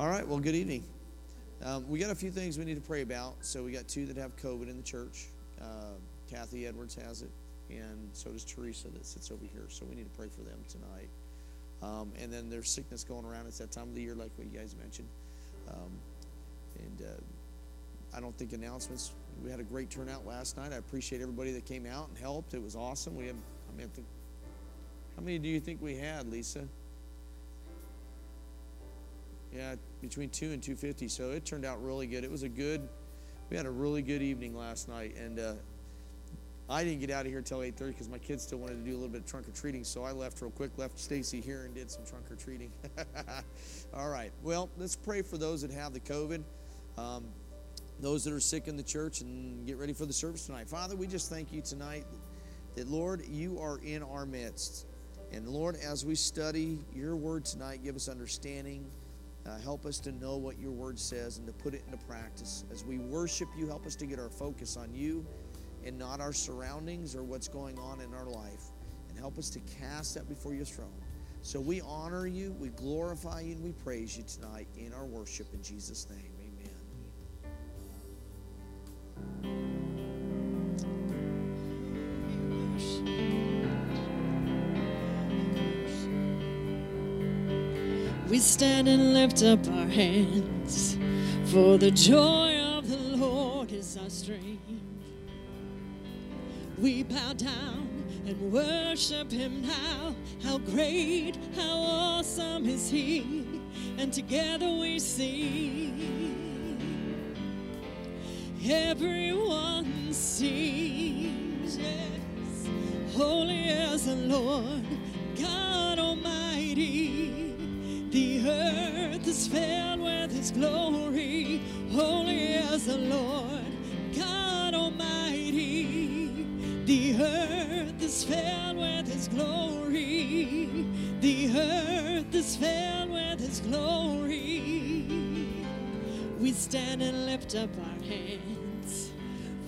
All right, well, good evening. Um, we got a few things we need to pray about. So we got two that have COVID in the church. Uh, Kathy Edwards has it, and so does Teresa that sits over here. So we need to pray for them tonight. Um, and then there's sickness going around. It's that time of the year, like what you guys mentioned. Um, and uh, I don't think announcements. We had a great turnout last night. I appreciate everybody that came out and helped. It was awesome. We had, I mean, I think, how many do you think we had, Lisa? Yeah, between two and two fifty. So it turned out really good. It was a good. We had a really good evening last night, and uh, I didn't get out of here till eight thirty because my kids still wanted to do a little bit of trunk or treating. So I left real quick, left Stacy here, and did some trunk or treating. All right. Well, let's pray for those that have the COVID. Um, those that are sick in the church and get ready for the service tonight. Father, we just thank you tonight that, Lord, you are in our midst. And Lord, as we study your word tonight, give us understanding. Uh, help us to know what your word says and to put it into practice. As we worship you, help us to get our focus on you and not our surroundings or what's going on in our life. And help us to cast that before your throne. So we honor you, we glorify you, and we praise you tonight in our worship in Jesus' name. We stand and lift up our hands, for the joy of the Lord is our strength. We bow down and worship Him now. How great, how awesome is He! And together we sing. Everyone sings, yes. Holy as the Lord, The earth is filled with His glory. Holy is the Lord, God Almighty. The earth is filled with His glory. The earth is filled with His glory. We stand and lift up our hands,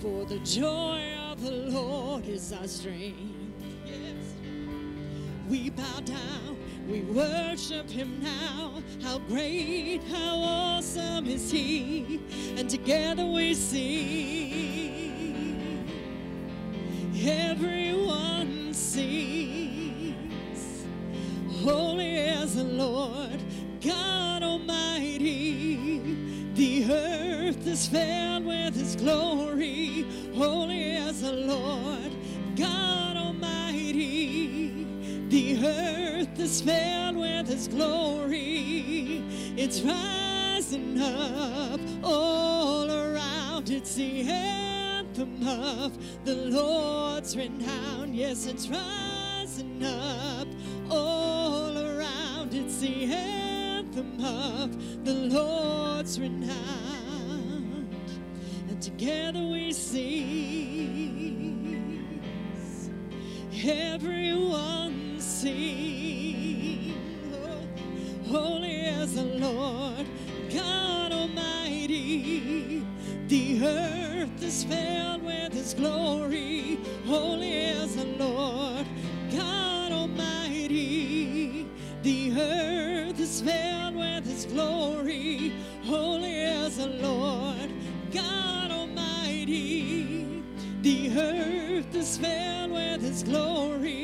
for the joy of the Lord is our strength. Yes. We bow down we worship him now. How great, how awesome is he. And together we sing. Everyone sings. Holy is the Lord, God Almighty. The earth is filled with his glory. Holy is the Lord, God Almighty. The earth is filled with His glory. It's rising up all around. It's the anthem of the Lord's renown. Yes, it's rising up all around. It's the anthem of the Lord's renown. And together we sing. Everyone sing. Holy is the Lord, God Almighty. The earth is filled with His glory. Holy is the Lord, God Almighty. The earth is filled with His glory. Holy is the Lord, God Almighty. The earth is filled with His glory.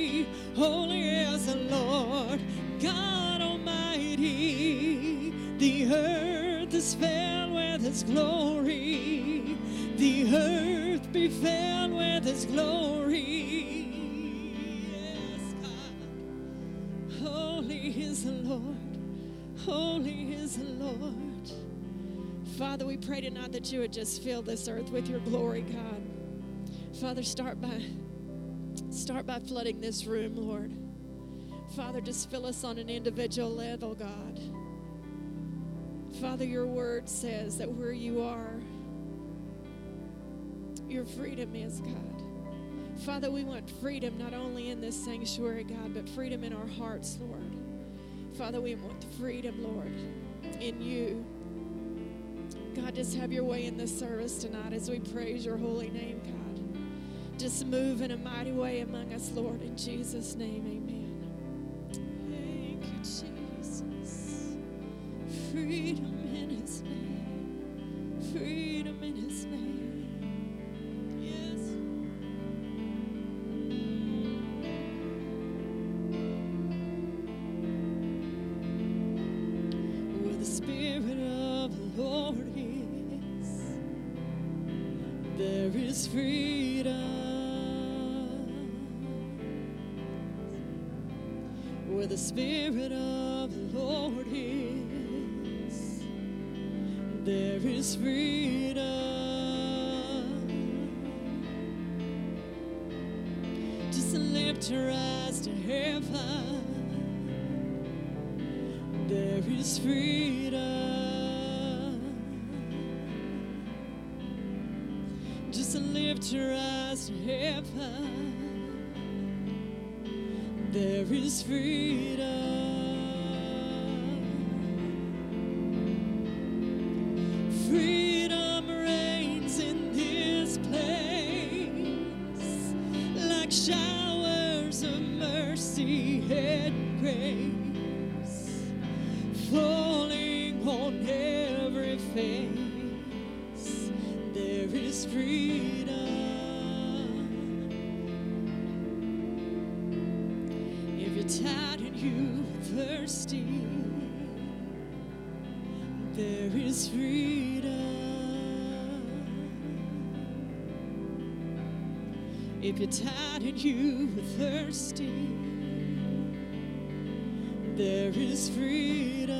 Holy is the Lord God Almighty. The earth is filled with His glory. The earth be filled with His glory. Yes, God. Holy is the Lord. Holy is the Lord. Father, we pray tonight that you would just fill this earth with your glory, God. Father, start by Start by flooding this room, Lord. Father, just fill us on an individual level, God. Father, your word says that where you are, your freedom is, God. Father, we want freedom not only in this sanctuary, God, but freedom in our hearts, Lord. Father, we want freedom, Lord, in you. God, just have your way in this service tonight as we praise your holy name, God. Just move in a mighty way among us, Lord. In Jesus' name, amen. If you're tired and you are thirsty, there is freedom.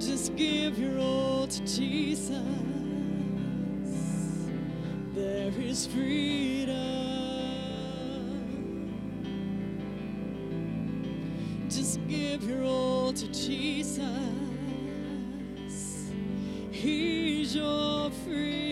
Just give your all to Jesus. There is freedom. Just give your all to Jesus. He's your free.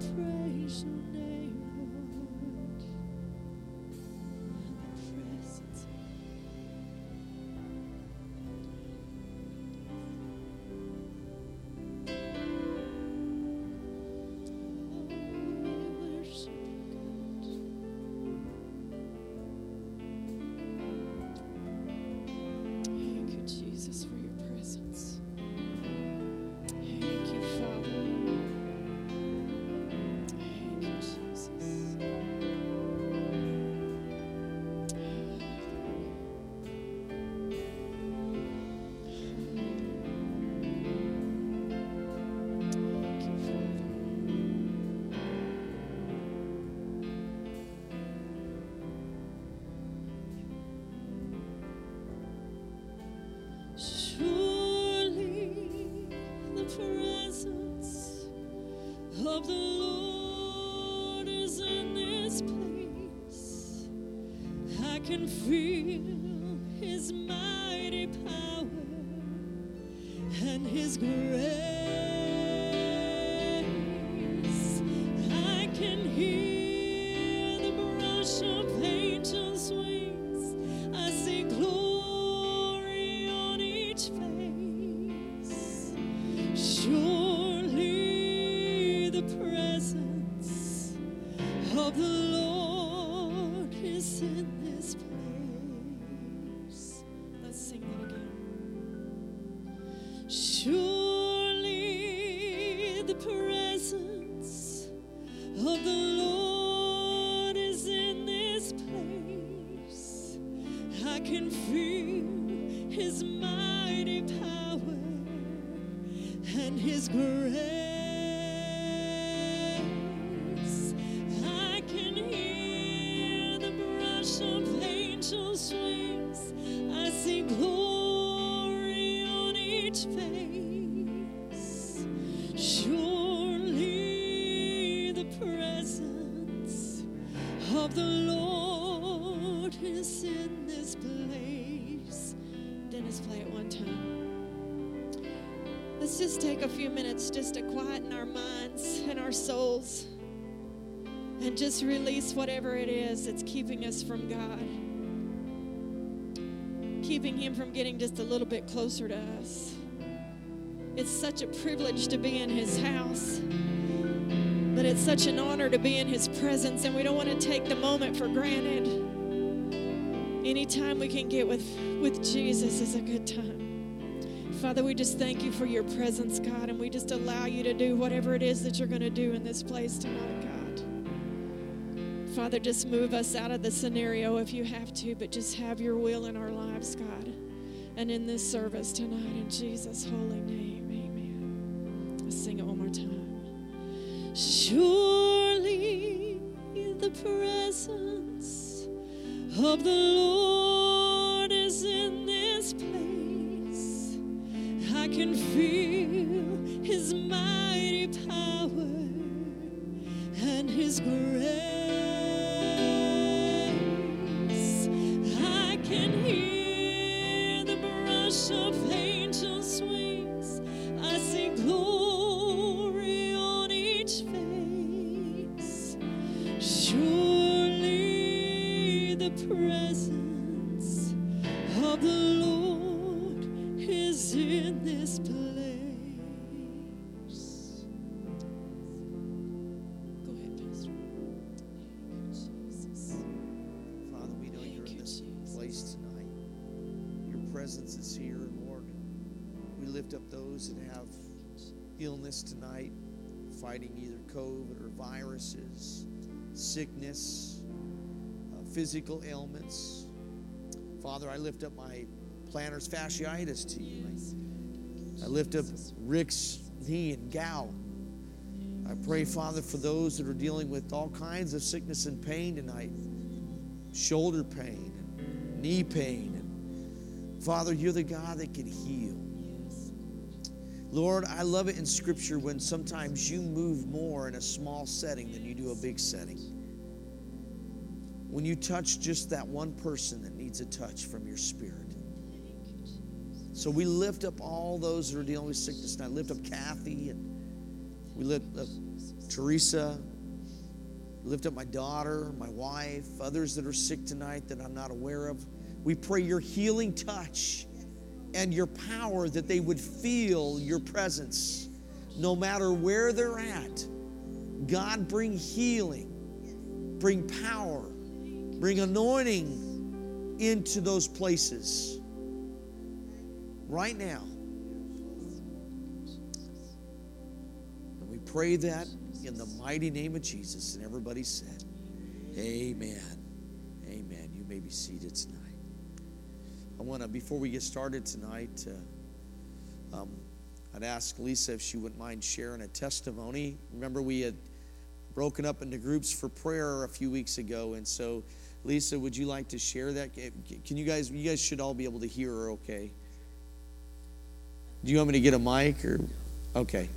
true. Can feel His mighty power and His grace. Of the Lord is in this place. Dennis, play it one time. Let's just take a few minutes just to quieten our minds and our souls and just release whatever it is that's keeping us from God, keeping Him from getting just a little bit closer to us. It's such a privilege to be in His house, but it's such an honor to be in His presence, and we don't want to take the moment for granted. Anytime we can get with, with Jesus is a good time. Father, we just thank you for your presence, God, and we just allow you to do whatever it is that you're going to do in this place tonight, God. Father, just move us out of the scenario if you have to, but just have your will in our lives, God, and in this service tonight, in Jesus' holy name, Surely the presence of the Lord COVID or viruses, sickness, uh, physical ailments. Father, I lift up my plantar's fasciitis to you. I, I lift up Rick's knee and gout. I pray, Father, for those that are dealing with all kinds of sickness and pain tonight shoulder pain, knee pain. Father, you're the God that can heal. Lord, I love it in Scripture when sometimes you move more in a small setting than you do a big setting. When you touch just that one person that needs a touch from your Spirit. So we lift up all those that are dealing with sickness. I lift up Kathy and we lift up Teresa, lift up my daughter, my wife, others that are sick tonight that I'm not aware of. We pray your healing touch and your power that they would feel your presence no matter where they're at. God, bring healing, bring power, bring anointing into those places right now. And we pray that in the mighty name of Jesus. And everybody said, Amen. Amen. You may be seated tonight. I want to, before we get started tonight, uh, um, I'd ask Lisa if she wouldn't mind sharing a testimony. Remember, we had broken up into groups for prayer a few weeks ago, and so Lisa, would you like to share that? Can you guys? You guys should all be able to hear her, okay? Do you want me to get a mic or? Okay.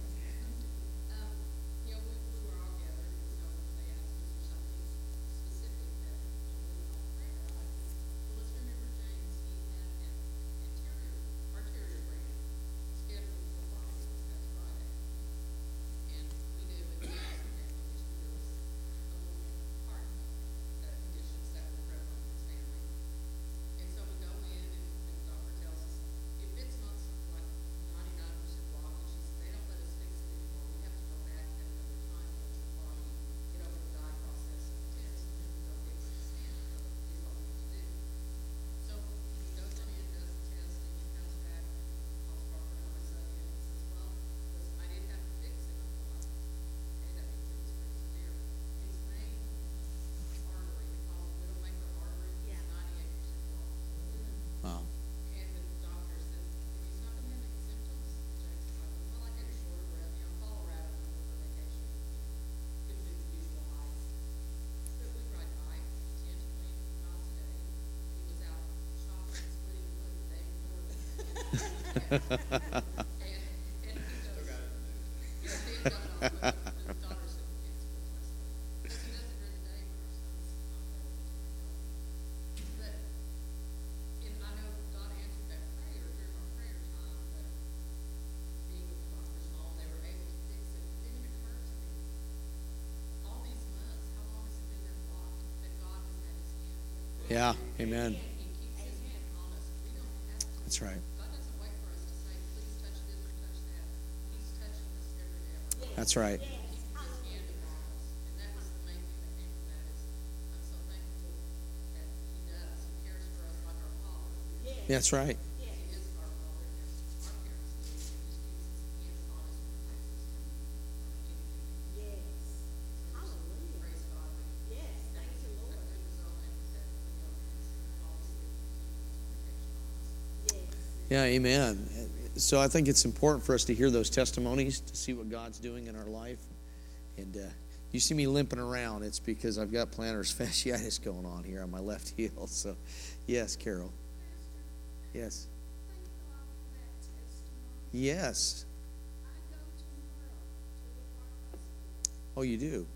Yeah, amen. That's right. That's right. That's right. Yeah, amen. So I think it's important for us to hear those testimonies to see what God's doing in our life. And uh, you see me limping around, it's because I've got plantar fasciitis going on here on my left heel. So, yes, Carol. Yes. Yes. Oh, you do?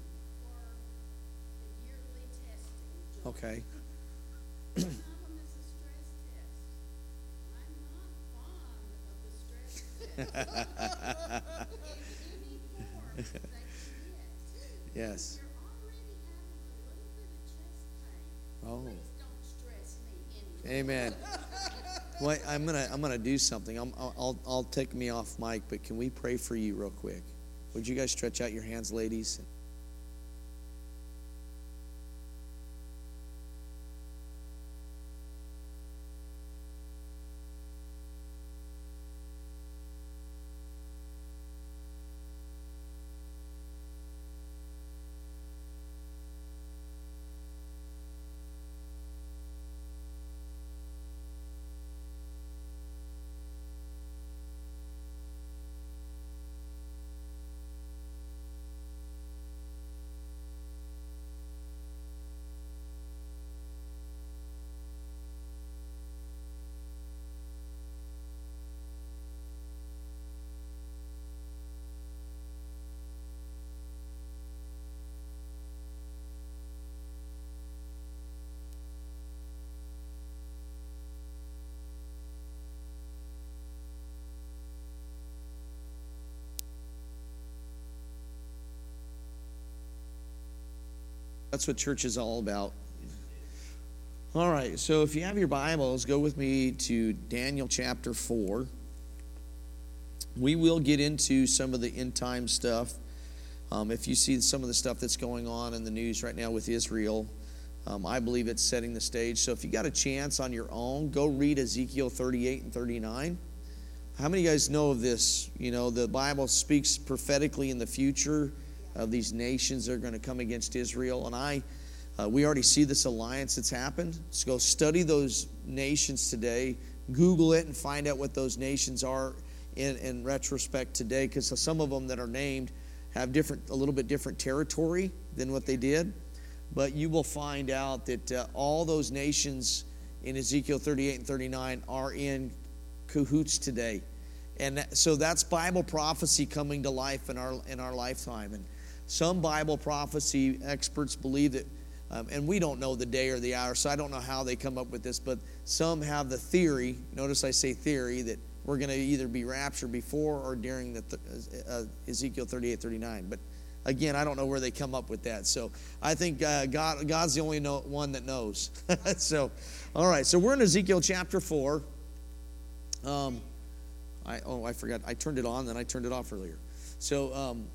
Okay. yes. Oh. Amen. Well, I'm gonna I'm gonna do something. I'm, I'll I'll take me off mic, but can we pray for you real quick? Would you guys stretch out your hands, ladies? That's what church is all about. All right, so if you have your Bibles, go with me to Daniel chapter 4. We will get into some of the end time stuff. Um, if you see some of the stuff that's going on in the news right now with Israel, um, I believe it's setting the stage. So if you got a chance on your own, go read Ezekiel 38 and 39. How many of you guys know of this? You know, the Bible speaks prophetically in the future of these nations that are going to come against Israel. And I, uh, we already see this alliance that's happened. So go study those nations today, Google it, and find out what those nations are in, in retrospect today, because some of them that are named have different, a little bit different territory than what they did. But you will find out that uh, all those nations in Ezekiel 38 and 39 are in cahoots today. And so that's Bible prophecy coming to life in our in our lifetime. And some Bible prophecy experts believe that, um, and we don't know the day or the hour, so I don't know how they come up with this, but some have the theory, notice I say theory, that we're going to either be raptured before or during the th- uh, Ezekiel 38 39. But again, I don't know where they come up with that. So I think uh, God, God's the only one that knows. so, all right, so we're in Ezekiel chapter 4. Um, I, oh, I forgot. I turned it on, then I turned it off earlier. So, um,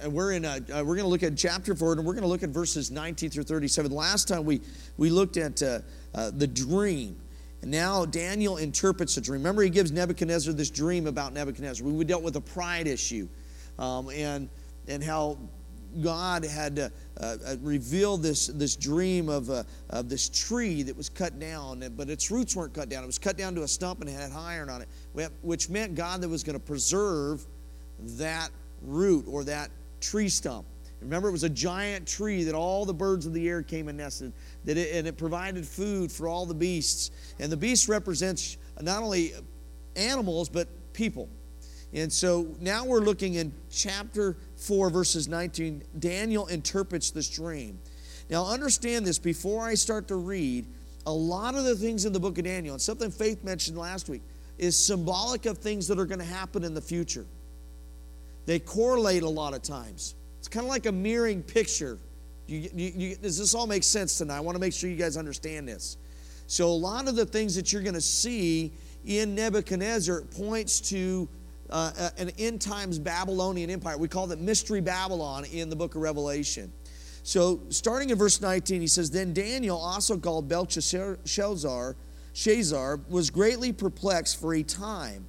and we're in a, uh, we're going to look at chapter 4 and we're going to look at verses 19 through 37 last time we we looked at uh, uh, the dream and now daniel interprets the dream. Remember he gives nebuchadnezzar this dream about nebuchadnezzar. We dealt with a pride issue um, and and how god had uh, uh, revealed this this dream of, uh, of this tree that was cut down but its roots weren't cut down. It was cut down to a stump and had iron on it which meant god that was going to preserve that root or that tree stump. Remember, it was a giant tree that all the birds of the air came and nested, that it, and it provided food for all the beasts. And the beast represents not only animals, but people. And so now we're looking in chapter 4, verses 19. Daniel interprets this dream. Now, understand this before I start to read, a lot of the things in the book of Daniel, and something Faith mentioned last week, is symbolic of things that are going to happen in the future. They correlate a lot of times. It's kind of like a mirroring picture. You, you, you, does this all make sense tonight? I want to make sure you guys understand this. So, a lot of the things that you're going to see in Nebuchadnezzar points to uh, an end times Babylonian empire. We call it Mystery Babylon in the book of Revelation. So, starting in verse 19, he says, Then Daniel, also called Belshazzar, Shazar, was greatly perplexed for a time,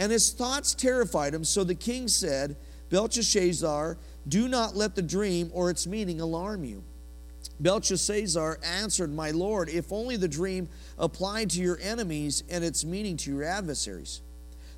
and his thoughts terrified him. So the king said, Belteshazzar, do not let the dream or its meaning alarm you. Belteshazzar answered, My lord, if only the dream applied to your enemies and its meaning to your adversaries.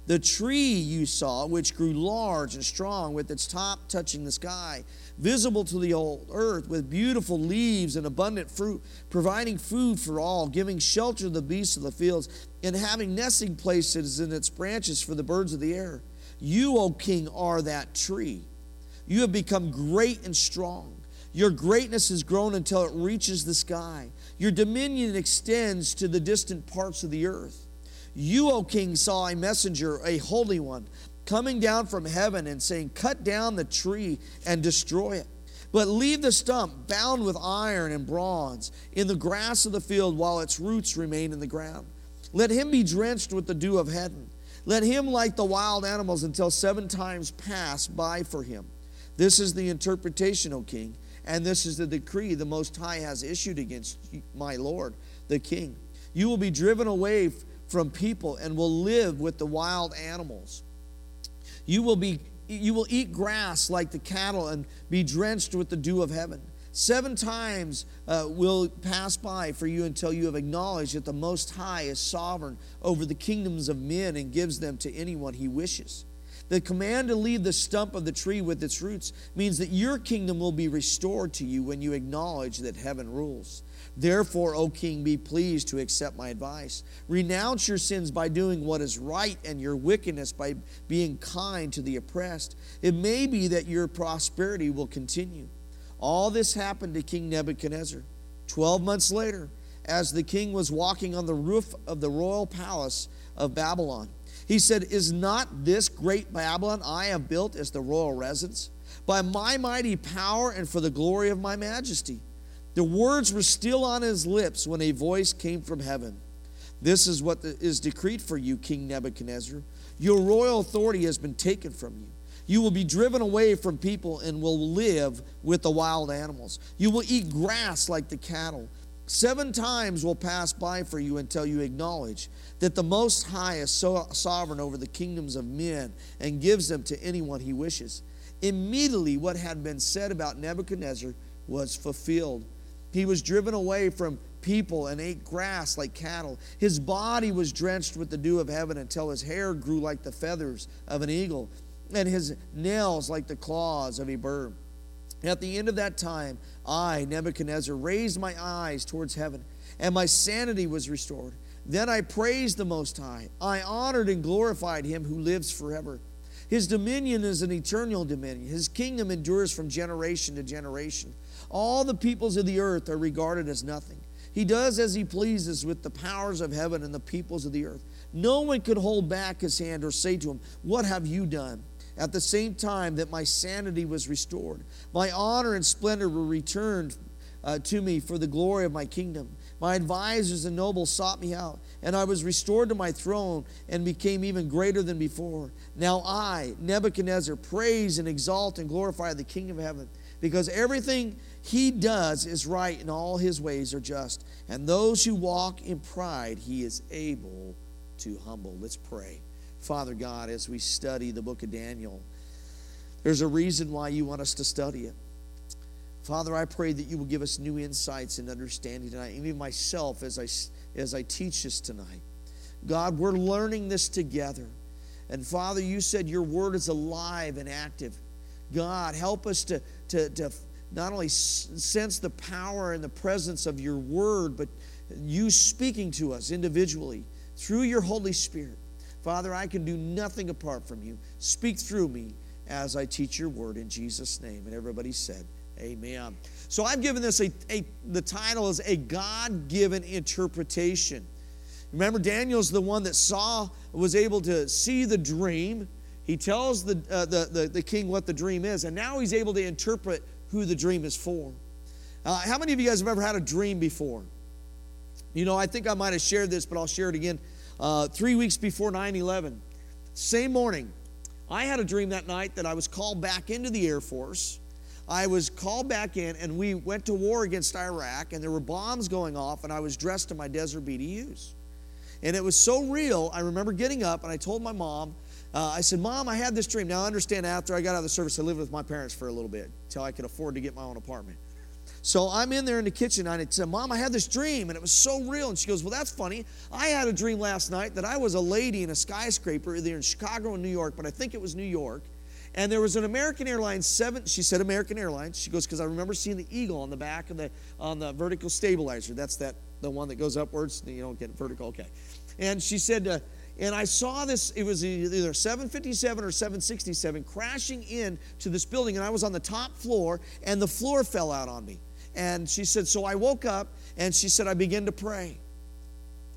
The tree you saw, which grew large and strong, with its top touching the sky, visible to the old earth, with beautiful leaves and abundant fruit, providing food for all, giving shelter to the beasts of the fields, and having nesting places in its branches for the birds of the air. You, O king, are that tree. You have become great and strong. Your greatness has grown until it reaches the sky. Your dominion extends to the distant parts of the earth. You, O king, saw a messenger, a holy one, coming down from heaven and saying, Cut down the tree and destroy it. But leave the stump bound with iron and bronze in the grass of the field while its roots remain in the ground. Let him be drenched with the dew of heaven. Let him, like the wild animals, until seven times pass by for him. This is the interpretation, O king, and this is the decree the Most High has issued against my Lord, the king. You will be driven away from people and will live with the wild animals. You will be you will eat grass like the cattle and be drenched with the dew of heaven. Seven times uh, will pass by for you until you have acknowledged that the Most High is sovereign over the kingdoms of men and gives them to anyone he wishes. The command to leave the stump of the tree with its roots means that your kingdom will be restored to you when you acknowledge that heaven rules. Therefore, O king, be pleased to accept my advice. Renounce your sins by doing what is right and your wickedness by being kind to the oppressed. It may be that your prosperity will continue. All this happened to King Nebuchadnezzar. Twelve months later, as the king was walking on the roof of the royal palace of Babylon, he said, Is not this great Babylon I have built as the royal residence? By my mighty power and for the glory of my majesty. The words were still on his lips when a voice came from heaven. This is what is decreed for you, King Nebuchadnezzar. Your royal authority has been taken from you. You will be driven away from people and will live with the wild animals. You will eat grass like the cattle. Seven times will pass by for you until you acknowledge that the Most High is so sovereign over the kingdoms of men and gives them to anyone he wishes. Immediately, what had been said about Nebuchadnezzar was fulfilled he was driven away from people and ate grass like cattle. His body was drenched with the dew of heaven until his hair grew like the feathers of an eagle and his nails like the claws of a bird. At the end of that time, I, Nebuchadnezzar, raised my eyes towards heaven, and my sanity was restored. Then I praised the Most High. I honored and glorified him who lives forever. His dominion is an eternal dominion, his kingdom endures from generation to generation. All the peoples of the earth are regarded as nothing. He does as he pleases with the powers of heaven and the peoples of the earth. No one could hold back his hand or say to him, What have you done? At the same time that my sanity was restored, my honor and splendor were returned uh, to me for the glory of my kingdom. My advisors and nobles sought me out, and I was restored to my throne and became even greater than before. Now I, Nebuchadnezzar, praise and exalt and glorify the King of heaven, because everything he does is right and all his ways are just. And those who walk in pride, he is able to humble. Let's pray. Father God, as we study the book of Daniel, there's a reason why you want us to study it. Father, I pray that you will give us new insights and understanding tonight, even myself as I, as I teach this tonight. God, we're learning this together. And Father, you said your word is alive and active God, help us to, to, to not only sense the power and the presence of your word, but you speaking to us individually through your Holy Spirit. Father, I can do nothing apart from you. Speak through me as I teach your word in Jesus' name. And everybody said, Amen. So I've given this a, a the title is a God-given interpretation. Remember, Daniel's the one that saw, was able to see the dream. He tells the, uh, the, the, the, king what the dream is, and now he's able to interpret who the dream is for. Uh, how many of you guys have ever had a dream before? You know, I think I might have shared this, but I'll share it again. Uh, three weeks before 9 11, same morning, I had a dream that night that I was called back into the Air Force. I was called back in, and we went to war against Iraq, and there were bombs going off, and I was dressed in my Desert BDUs. And it was so real, I remember getting up, and I told my mom, uh, I said, Mom, I had this dream. Now, I understand after I got out of the service, I lived with my parents for a little bit until I could afford to get my own apartment. So I'm in there in the kitchen and I said, Mom, I had this dream and it was so real. And she goes, Well, that's funny. I had a dream last night that I was a lady in a skyscraper either in Chicago or New York, but I think it was New York. And there was an American Airlines seven. She said American Airlines. She goes because I remember seeing the eagle on the back of the on the vertical stabilizer. That's that the one that goes upwards. You don't get vertical. Okay. And she said, uh, and I saw this. It was either 757 or 767 crashing in to this building, and I was on the top floor, and the floor fell out on me. And she said, So I woke up and she said, I began to pray.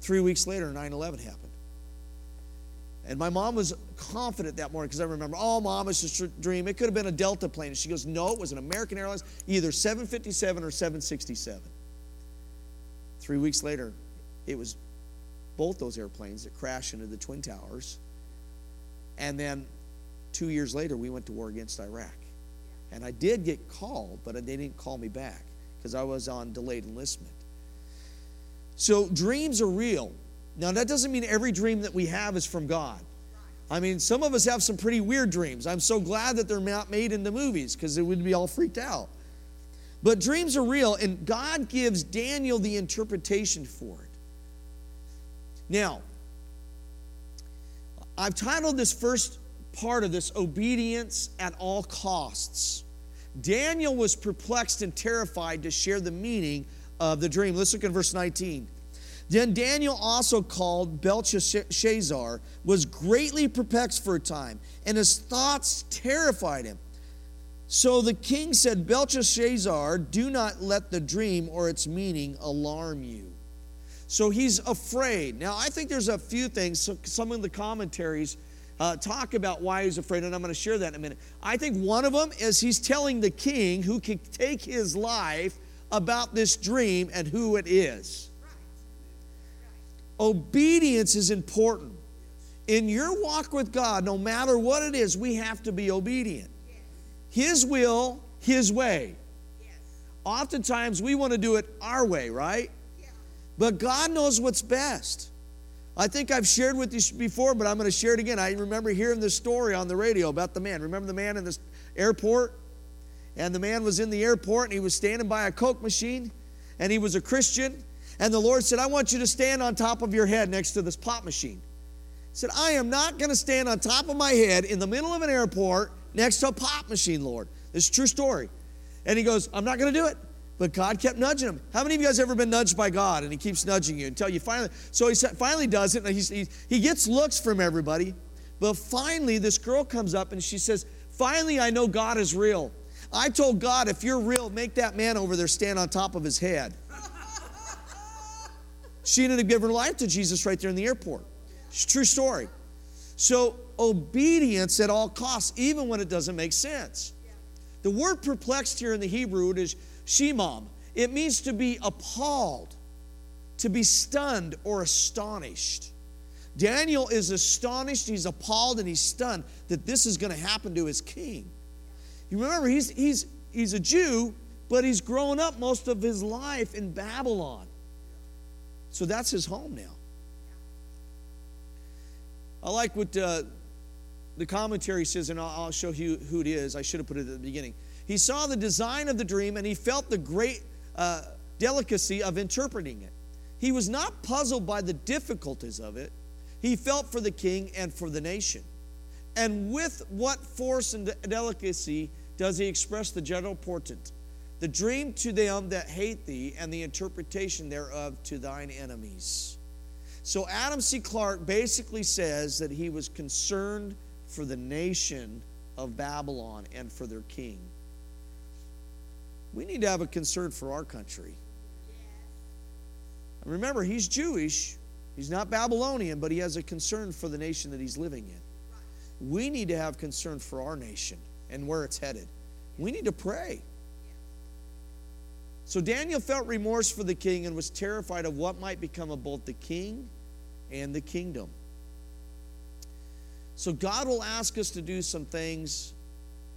Three weeks later, 9 11 happened. And my mom was confident that morning because I remember, oh, mom, it's just a dream. It could have been a Delta plane. And she goes, no, it was an American Airlines, either 757 or 767. Three weeks later, it was both those airplanes that crashed into the Twin Towers. And then two years later, we went to war against Iraq. And I did get called, but they didn't call me back because I was on delayed enlistment. So dreams are real. Now, that doesn't mean every dream that we have is from God. I mean, some of us have some pretty weird dreams. I'm so glad that they're not made into movies because it would be all freaked out. But dreams are real, and God gives Daniel the interpretation for it. Now, I've titled this first part of this Obedience at All Costs. Daniel was perplexed and terrified to share the meaning of the dream. Let's look at verse 19. Then Daniel, also called Belteshazzar, was greatly perplexed for a time, and his thoughts terrified him. So the king said, Belteshazzar, do not let the dream or its meaning alarm you. So he's afraid. Now, I think there's a few things, some of the commentaries uh, talk about why he's afraid, and I'm going to share that in a minute. I think one of them is he's telling the king who can take his life about this dream and who it is. Obedience is important. In your walk with God, no matter what it is, we have to be obedient. His will, His way. Oftentimes we want to do it our way, right? But God knows what's best. I think I've shared with you before, but I'm going to share it again. I remember hearing this story on the radio about the man. Remember the man in the airport? And the man was in the airport and he was standing by a Coke machine and he was a Christian. And the Lord said, I want you to stand on top of your head next to this pop machine. He said, I am not going to stand on top of my head in the middle of an airport next to a pop machine, Lord. This is true story. And he goes, I'm not going to do it. But God kept nudging him. How many of you guys ever been nudged by God and He keeps nudging you until you finally? So he finally does it, and he, he gets looks from everybody. But finally, this girl comes up and she says, Finally, I know God is real. I told God, if you're real, make that man over there stand on top of his head. she ended up giving her life to Jesus right there in the airport. It's true story. So, obedience at all costs, even when it doesn't make sense. The word perplexed here in the Hebrew is Shemam. It means to be appalled, to be stunned or astonished. Daniel is astonished, he's appalled, and he's stunned that this is going to happen to his king. You remember, he's, he's, he's a Jew, but he's grown up most of his life in Babylon. So that's his home now. I like what uh, the commentary says, and I'll, I'll show you who it is. I should have put it at the beginning. He saw the design of the dream and he felt the great uh, delicacy of interpreting it. He was not puzzled by the difficulties of it. He felt for the king and for the nation. And with what force and delicacy does he express the general portent. The dream to them that hate thee, and the interpretation thereof to thine enemies. So Adam C. Clarke basically says that he was concerned for the nation of Babylon and for their king. We need to have a concern for our country. Remember, he's Jewish. He's not Babylonian, but he has a concern for the nation that he's living in. We need to have concern for our nation and where it's headed. We need to pray. So Daniel felt remorse for the king and was terrified of what might become of both the king and the kingdom. So God will ask us to do some things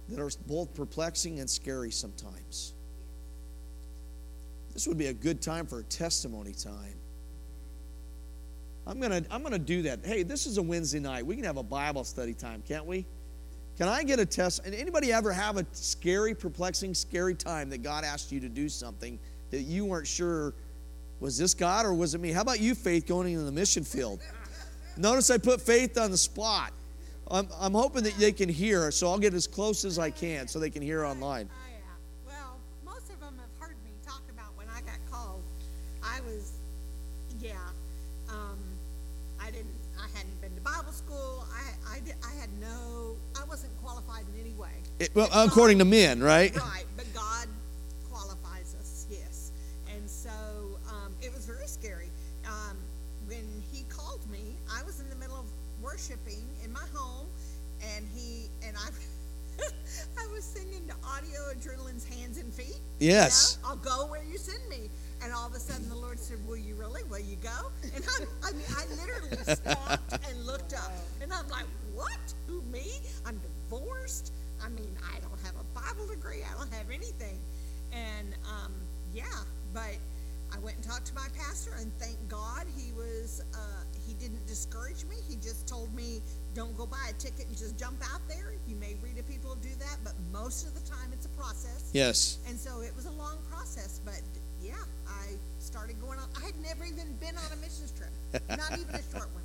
that are both perplexing and scary sometimes. This would be a good time for a testimony time. I'm going to I'm going to do that. Hey, this is a Wednesday night. We can have a Bible study time, can't we? Can I get a test? And anybody ever have a scary, perplexing, scary time that God asked you to do something that you weren't sure was this God or was it me? How about you, Faith, going into the mission field? Notice I put Faith on the spot. I'm, I'm hoping that they can hear, so I'll get as close as I can so they can hear online. It, well, according to men, right? Right, but God qualifies us, yes. And so um, it was very scary. Um, when He called me, I was in the middle of worshiping in my home, and He and I. I was singing to audio adrenaline's hands and feet. you Yes. know? I'll go where you send me. And all of a sudden the Lord said, Will you really? Will you go? And I, I mean, I literally stopped and looked up. And I'm like, What? Who, me? I'm divorced. I mean, I don't have a Bible degree. I don't have anything. And um, yeah, but I went and talked to my pastor, and thank God he was, uh, he didn't discourage me. He just told me, don't go buy a ticket and just jump out there. You may read of people who do that, but most of the time it's a process. Yes. And so it was a long process, but yeah, I started going on. I had never even been on a missions trip, not even a short one.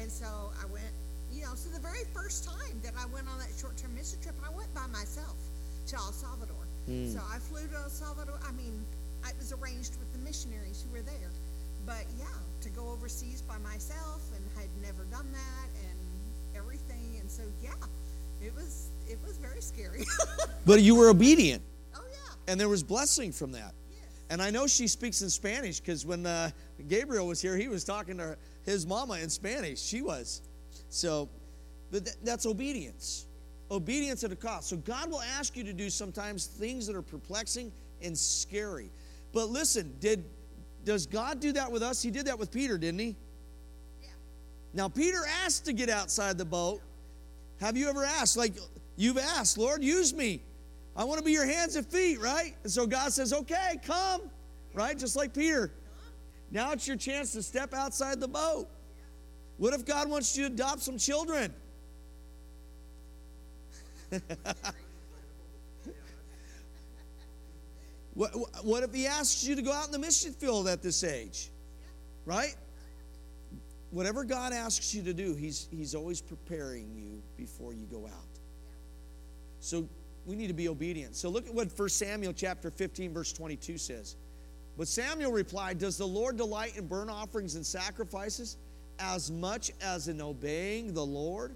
And so I went, you know, so the very first time that I went on that short term mission trip, I went by myself to El Salvador. So I flew to El Salvador. I mean, I was arranged with the missionaries who were there. But yeah, to go overseas by myself and had never done that and everything. And so yeah, it was it was very scary. But you were obedient, oh yeah. and there was blessing from that. And I know she speaks in Spanish because when uh, Gabriel was here, he was talking to his mama in Spanish. She was. So, but th- that's obedience. Obedience at a cost. So God will ask you to do sometimes things that are perplexing and scary. But listen, did does God do that with us? He did that with Peter, didn't he? Now Peter asked to get outside the boat. Have you ever asked? Like you've asked, Lord, use me. I want to be your hands and feet, right? And so God says, okay, come, right? Just like Peter. Now it's your chance to step outside the boat. What if God wants you to adopt some children? what, what if He asks you to go out in the mission field at this age? Right? Whatever God asks you to do, He's, he's always preparing you before you go out. So we need to be obedient. So look at what 1 Samuel chapter 15, verse 22 says. But Samuel replied, Does the Lord delight in burnt offerings and sacrifices as much as in obeying the Lord?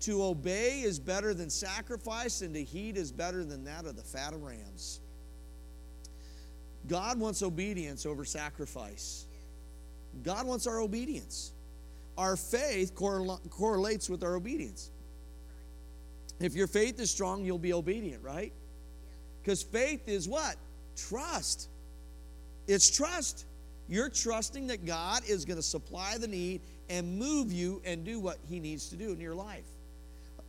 To obey is better than sacrifice, and to heed is better than that of the fat of rams. God wants obedience over sacrifice. God wants our obedience. Our faith correl- correlates with our obedience. If your faith is strong, you'll be obedient, right? Because faith is what? Trust. It's trust. You're trusting that God is going to supply the need and move you and do what He needs to do in your life.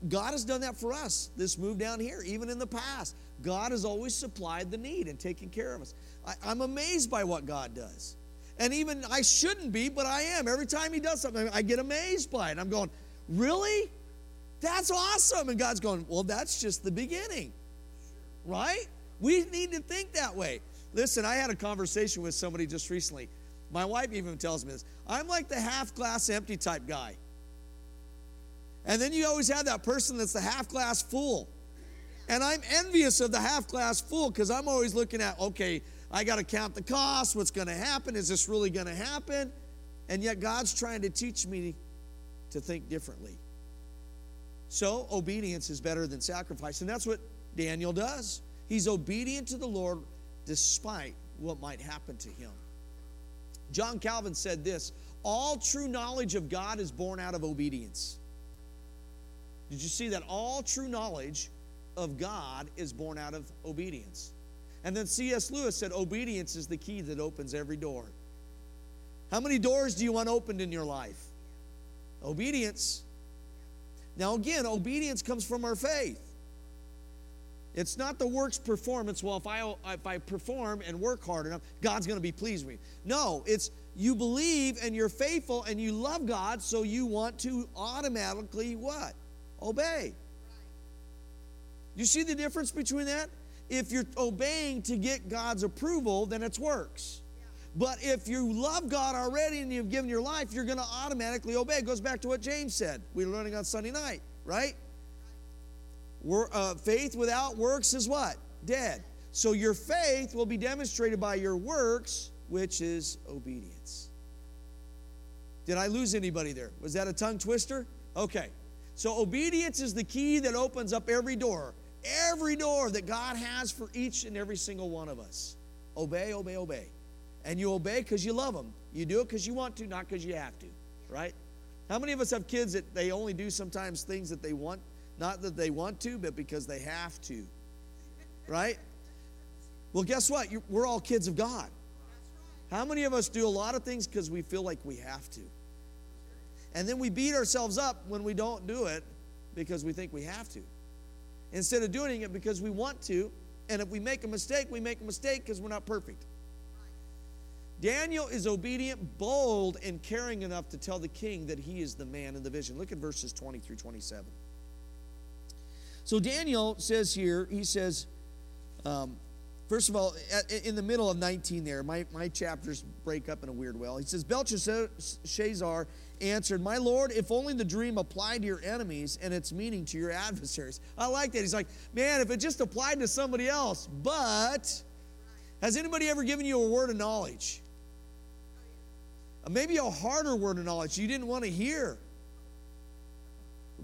God has done that for us, this move down here, even in the past. God has always supplied the need and taken care of us. I, I'm amazed by what God does. And even I shouldn't be, but I am. Every time He does something, I get amazed by it. I'm going, really? That's awesome. And God's going, well, that's just the beginning, right? We need to think that way. Listen, I had a conversation with somebody just recently. My wife even tells me this. I'm like the half glass empty type guy. And then you always have that person that's the half glass full. And I'm envious of the half glass full because I'm always looking at, okay, I got to count the cost. What's going to happen? Is this really going to happen? And yet God's trying to teach me to think differently. So obedience is better than sacrifice. And that's what Daniel does. He's obedient to the Lord despite what might happen to him. John Calvin said this all true knowledge of God is born out of obedience. Did you see that? All true knowledge of God is born out of obedience. And then C.S. Lewis said, Obedience is the key that opens every door. How many doors do you want opened in your life? Obedience. Now, again, obedience comes from our faith. It's not the works performance. Well, if I if I perform and work hard enough, God's going to be pleased with me. No, it's you believe and you're faithful and you love God, so you want to automatically what? Obey. You see the difference between that? If you're obeying to get God's approval, then it's works. But if you love God already and you've given your life, you're going to automatically obey. It goes back to what James said. We were learning on Sunday night, right? Uh, faith without works is what? Dead. So your faith will be demonstrated by your works, which is obedience. Did I lose anybody there? Was that a tongue twister? Okay. So obedience is the key that opens up every door, every door that God has for each and every single one of us. Obey, obey, obey. And you obey because you love them. You do it because you want to, not because you have to, right? How many of us have kids that they only do sometimes things that they want, not that they want to, but because they have to, right? Well, guess what? we're all kids of God. How many of us do a lot of things because we feel like we have to? And then we beat ourselves up when we don't do it because we think we have to. Instead of doing it because we want to, and if we make a mistake, we make a mistake because we're not perfect. Daniel is obedient, bold, and caring enough to tell the king that he is the man in the vision. Look at verses 20 through 27. So Daniel says here, he says, um, first of all, in the middle of 19 there, my, my chapters break up in a weird way. He says, Belshazzar answered, My Lord, if only the dream applied to your enemies and its meaning to your adversaries. I like that. He's like, Man, if it just applied to somebody else, but has anybody ever given you a word of knowledge? Maybe a harder word of knowledge you didn't want to hear.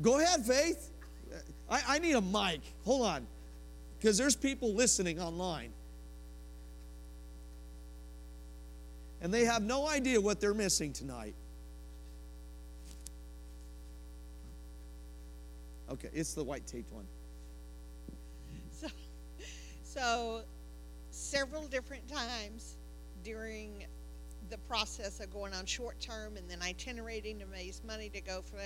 Go ahead, Faith. I, I need a mic. Hold on. Because there's people listening online. And they have no idea what they're missing tonight. Okay, it's the white taped one. So, so several different times during the process of going on short term and then itinerating to raise money to go for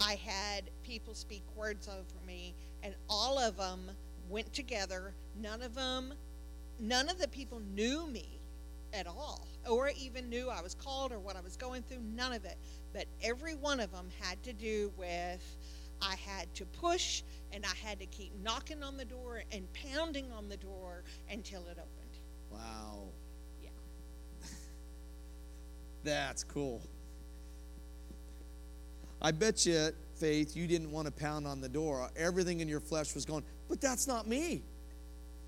I had people speak words over me, and all of them went together. None of them, none of the people knew me at all, or even knew I was called or what I was going through. None of it. But every one of them had to do with I had to push and I had to keep knocking on the door and pounding on the door until it opened. Wow. Yeah. That's cool. I bet you, Faith, you didn't want to pound on the door. Everything in your flesh was going, but that's not me.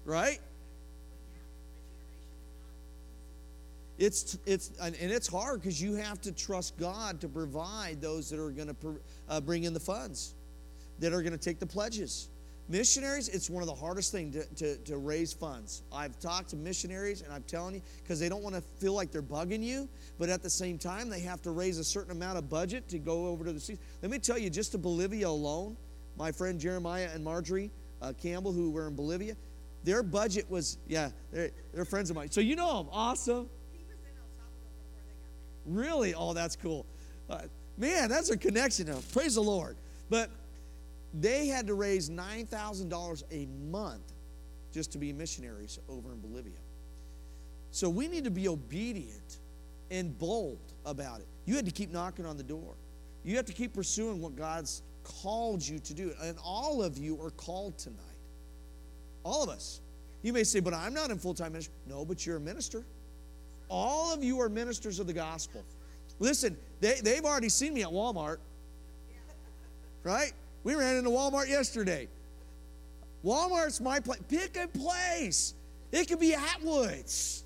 Right? It's, it's, and it's hard because you have to trust God to provide those that are going to uh, bring in the funds, that are going to take the pledges. Missionaries, it's one of the hardest things to, to, to, raise funds. I've talked to missionaries, and I'm telling you, because they don't want to feel like they're bugging you, but at the same time, they have to raise a certain amount of budget to go over to the seas. Let me tell you, just to Bolivia alone, my friend Jeremiah and Marjorie uh, Campbell, who were in Bolivia, their budget was, yeah, they're, they're friends of mine. So you know them. Awesome. Really? Oh, that's cool. Uh, man, that's a connection. Now. Praise the Lord. But they had to raise $9,000 a month just to be missionaries over in Bolivia. So we need to be obedient and bold about it. You had to keep knocking on the door. You have to keep pursuing what God's called you to do. And all of you are called tonight. All of us. You may say, but I'm not in full time ministry. No, but you're a minister. All of you are ministers of the gospel. Listen, they, they've already seen me at Walmart. Right? We ran into Walmart yesterday. Walmart's my place. Pick a place. It could be Atwoods.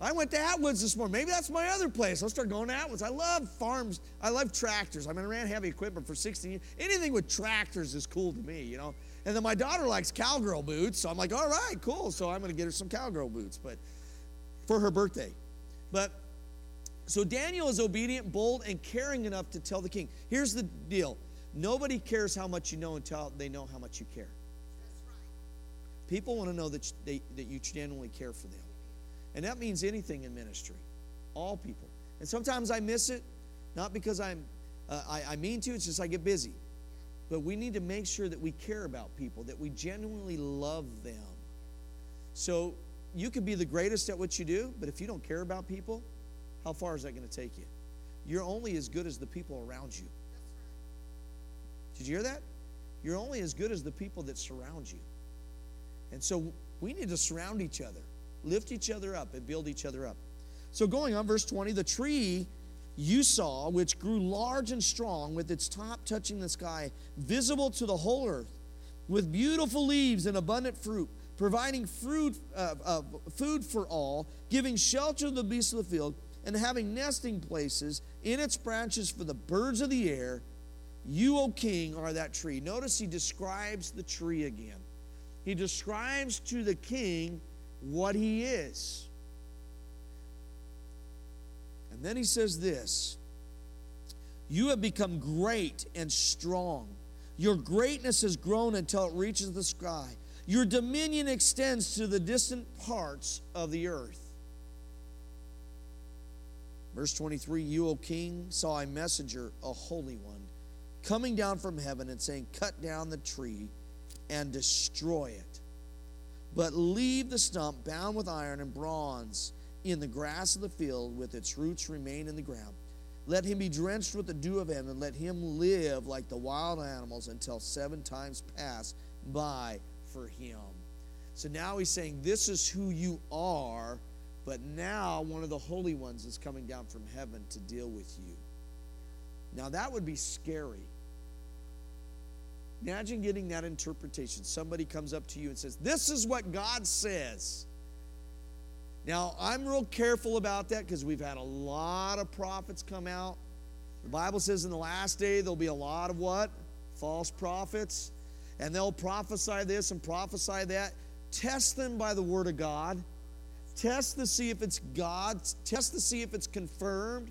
I went to Atwoods this morning. Maybe that's my other place. I'll start going to Atwoods. I love farms. I love tractors. I mean, I ran heavy equipment for 16 years. Anything with tractors is cool to me, you know. And then my daughter likes cowgirl boots, so I'm like, all right, cool. So I'm going to get her some cowgirl boots, but for her birthday. But so Daniel is obedient, bold, and caring enough to tell the king. Here's the deal nobody cares how much you know until they know how much you care. People want to know that, they, that you genuinely care for them. And that means anything in ministry, all people. And sometimes I miss it, not because I'm, uh, I, I mean to, it's just I get busy. But we need to make sure that we care about people, that we genuinely love them. So you could be the greatest at what you do, but if you don't care about people, how far is that going to take you? You're only as good as the people around you. Did you hear that? You're only as good as the people that surround you. And so we need to surround each other, lift each other up, and build each other up. So going on, verse 20, the tree you saw, which grew large and strong, with its top touching the sky, visible to the whole earth, with beautiful leaves and abundant fruit, providing fruit, uh, uh, food for all, giving shelter to the beasts of the field, and having nesting places in its branches for the birds of the air. You, O king, are that tree. Notice he describes the tree again. He describes to the king what he is. And then he says this You have become great and strong. Your greatness has grown until it reaches the sky. Your dominion extends to the distant parts of the earth. Verse 23 You, O king, saw a messenger, a holy one, coming down from heaven and saying, Cut down the tree and destroy it. But leave the stump bound with iron and bronze in the grass of the field, with its roots remain in the ground. Let him be drenched with the dew of heaven, and let him live like the wild animals until seven times pass by for him. So now he's saying, This is who you are, but now one of the holy ones is coming down from heaven to deal with you. Now that would be scary. Imagine getting that interpretation. Somebody comes up to you and says, This is what God says. Now, I'm real careful about that because we've had a lot of prophets come out. The Bible says in the last day there'll be a lot of what? False prophets. And they'll prophesy this and prophesy that. Test them by the word of God. Test to see if it's God. Test to see if it's confirmed.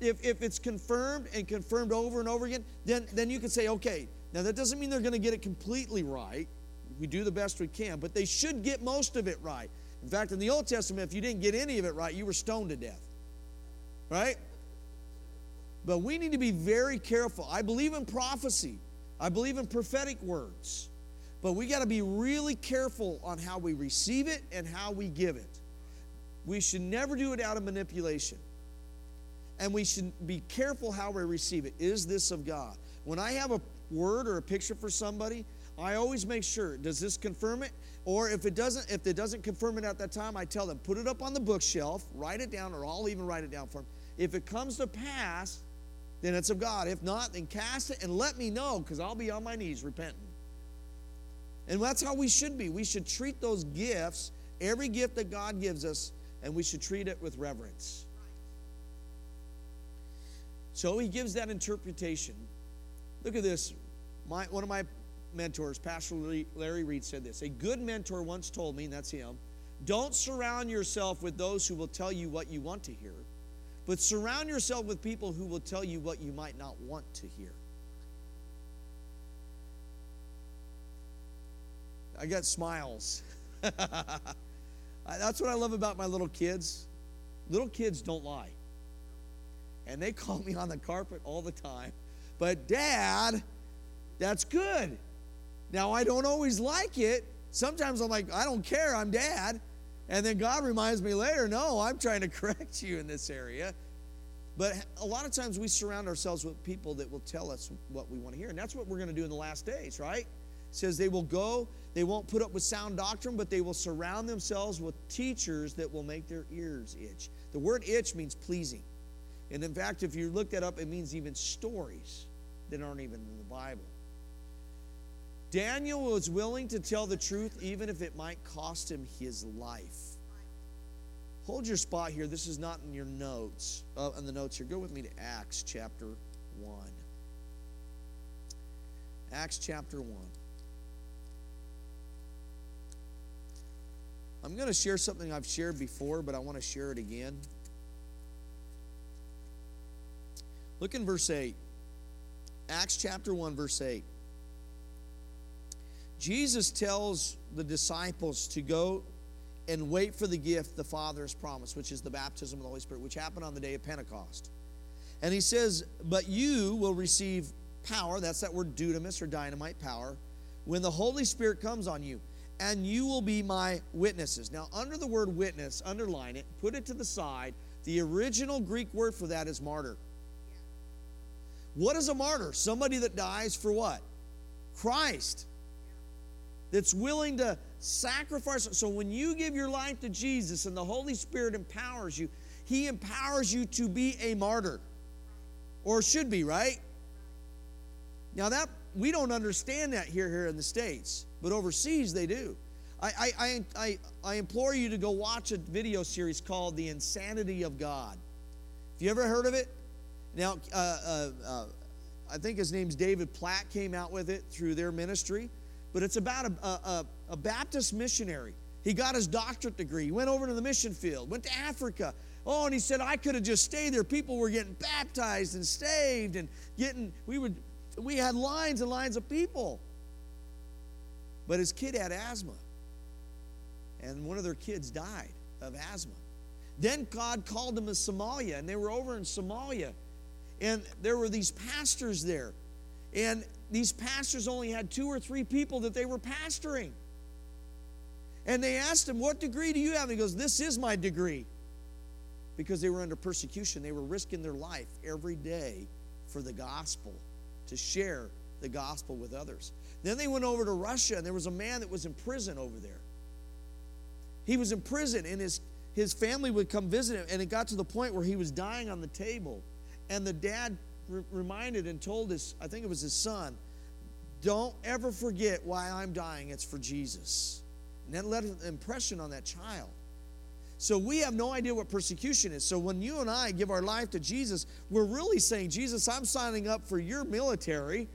If, if it's confirmed and confirmed over and over again, then, then you can say, okay, now that doesn't mean they're going to get it completely right. We do the best we can, but they should get most of it right. In fact, in the Old Testament, if you didn't get any of it right, you were stoned to death. Right? But we need to be very careful. I believe in prophecy, I believe in prophetic words. But we got to be really careful on how we receive it and how we give it. We should never do it out of manipulation. And we should be careful how we receive it. Is this of God? When I have a word or a picture for somebody, I always make sure, does this confirm it? Or if it doesn't, if it doesn't confirm it at that time, I tell them, put it up on the bookshelf, write it down, or I'll even write it down for them. If it comes to pass, then it's of God. If not, then cast it and let me know, because I'll be on my knees repenting. And that's how we should be. We should treat those gifts, every gift that God gives us, and we should treat it with reverence. So he gives that interpretation. Look at this. My, one of my mentors, Pastor Larry Reed, said this A good mentor once told me, and that's him, don't surround yourself with those who will tell you what you want to hear, but surround yourself with people who will tell you what you might not want to hear. I got smiles. That's what I love about my little kids. Little kids don't lie. And they call me on the carpet all the time. But, Dad, that's good. Now, I don't always like it. Sometimes I'm like, I don't care, I'm dad. And then God reminds me later, no, I'm trying to correct you in this area. But a lot of times we surround ourselves with people that will tell us what we want to hear. And that's what we're going to do in the last days, right? It says they will go, they won't put up with sound doctrine, but they will surround themselves with teachers that will make their ears itch. The word itch means pleasing. And in fact, if you look that up, it means even stories that aren't even in the Bible. Daniel was willing to tell the truth even if it might cost him his life. Hold your spot here. This is not in your notes, uh, in the notes here. Go with me to Acts chapter 1. Acts chapter 1. I'm going to share something I've shared before, but I want to share it again. Look in verse 8. Acts chapter 1, verse 8. Jesus tells the disciples to go and wait for the gift the Father has promised, which is the baptism of the Holy Spirit, which happened on the day of Pentecost. And he says, But you will receive power, that's that word dunamis or dynamite power, when the Holy Spirit comes on you and you will be my witnesses. Now, under the word witness, underline it, put it to the side. The original Greek word for that is martyr. What is a martyr? Somebody that dies for what? Christ. That's willing to sacrifice. So when you give your life to Jesus and the Holy Spirit empowers you, He empowers you to be a martyr. Or should be, right? Now that we don't understand that here here in the States but overseas they do. I, I, I, I, implore you to go watch a video series called The Insanity of God. Have you ever heard of it? Now, uh, uh, uh, I think his name's David Platt came out with it through their ministry, but it's about a, a, a Baptist missionary. He got his doctorate degree, he went over to the mission field, went to Africa. Oh, and he said, I could have just stayed there. People were getting baptized and saved and getting, we would, we had lines and lines of people. But his kid had asthma. And one of their kids died of asthma. Then God called him to Somalia, and they were over in Somalia. And there were these pastors there. And these pastors only had two or three people that they were pastoring. And they asked him, What degree do you have? And he goes, This is my degree. Because they were under persecution. They were risking their life every day for the gospel, to share the gospel with others. Then they went over to Russia, and there was a man that was in prison over there. He was in prison, and his, his family would come visit him, and it got to the point where he was dying on the table. And the dad re- reminded and told his, I think it was his son, don't ever forget why I'm dying. It's for Jesus. And that left an impression on that child. So we have no idea what persecution is. So when you and I give our life to Jesus, we're really saying, Jesus, I'm signing up for your military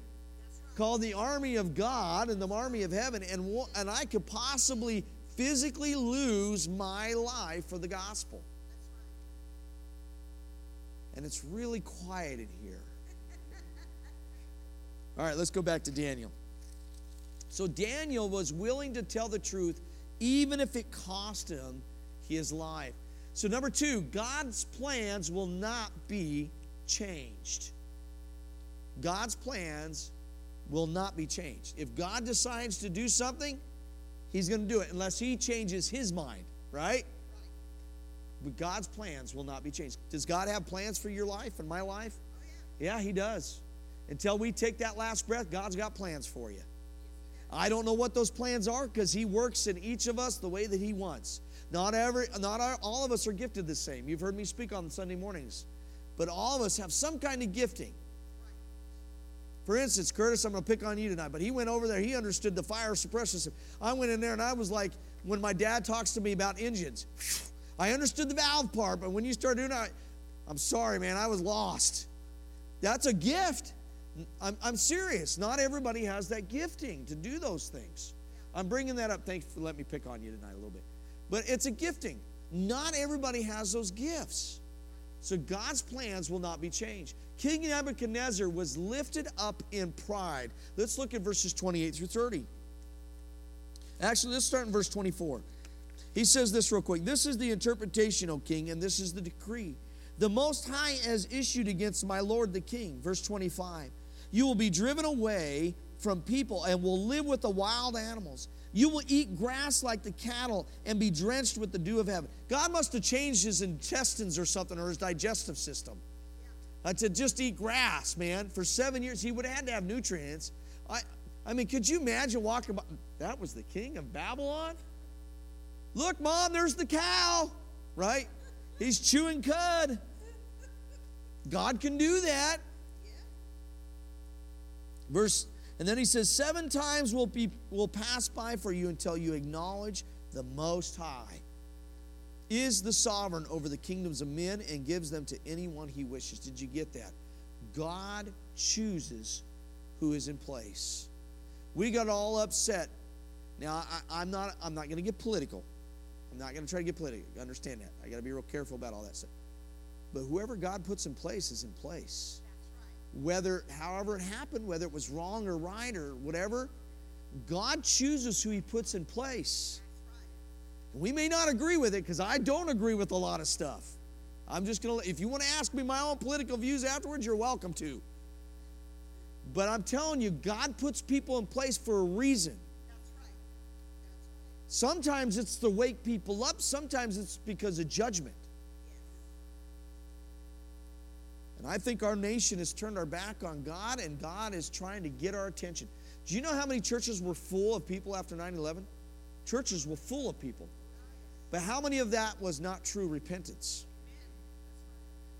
called the army of God and the army of heaven, and, and I could possibly physically lose my life for the gospel. And it's really quiet in here. All right, let's go back to Daniel. So Daniel was willing to tell the truth even if it cost him his life. So, number two, God's plans will not be changed. God's plans will not be changed. If God decides to do something, He's going to do it unless He changes His mind, right? But God's plans will not be changed. Does God have plans for your life and my life? Oh, yeah, He does. Until we take that last breath, God's got plans for you. I don't know what those plans are because He works in each of us the way that He wants. Not every, not all of us are gifted the same. You've heard me speak on Sunday mornings, but all of us have some kind of gifting. For instance, Curtis, I'm going to pick on you tonight, but he went over there. He understood the fire suppression system. I went in there and I was like, when my dad talks to me about engines, I understood the valve part, but when you start doing it, I'm sorry, man, I was lost. That's a gift. I'm, I'm serious. Not everybody has that gifting to do those things. I'm bringing that up. Thanks for letting me pick on you tonight a little bit. But it's a gifting. Not everybody has those gifts. So God's plans will not be changed. King Nebuchadnezzar was lifted up in pride. Let's look at verses 28 through 30. Actually, let's start in verse 24. He says this real quick. This is the interpretation, O king, and this is the decree. The Most High has issued against my Lord the king. Verse 25. You will be driven away from people and will live with the wild animals. You will eat grass like the cattle and be drenched with the dew of heaven. God must have changed his intestines or something or his digestive system. Uh, to just eat grass, man, for seven years, he would have had to have nutrients. I, I mean, could you imagine walking by? That was the king of Babylon? Look, mom, there's the cow, right? He's chewing cud. God can do that. Verse And then he says, Seven times will, be, will pass by for you until you acknowledge the Most High is the sovereign over the kingdoms of men and gives them to anyone he wishes. Did you get that? God chooses who is in place. We got all upset. Now, I, am not. I'm not going to get political. I'm not going to try to get political. Understand that. I got to be real careful about all that stuff. But whoever God puts in place is in place. Whether, however it happened, whether it was wrong or right or whatever, God chooses who He puts in place. We may not agree with it because I don't agree with a lot of stuff. I'm just going to, if you want to ask me my own political views afterwards, you're welcome to. But I'm telling you, God puts people in place for a reason. That's right. That's right. Sometimes it's to wake people up, sometimes it's because of judgment. And I think our nation has turned our back on God, and God is trying to get our attention. Do you know how many churches were full of people after 9 11? Churches were full of people. But how many of that was not true repentance?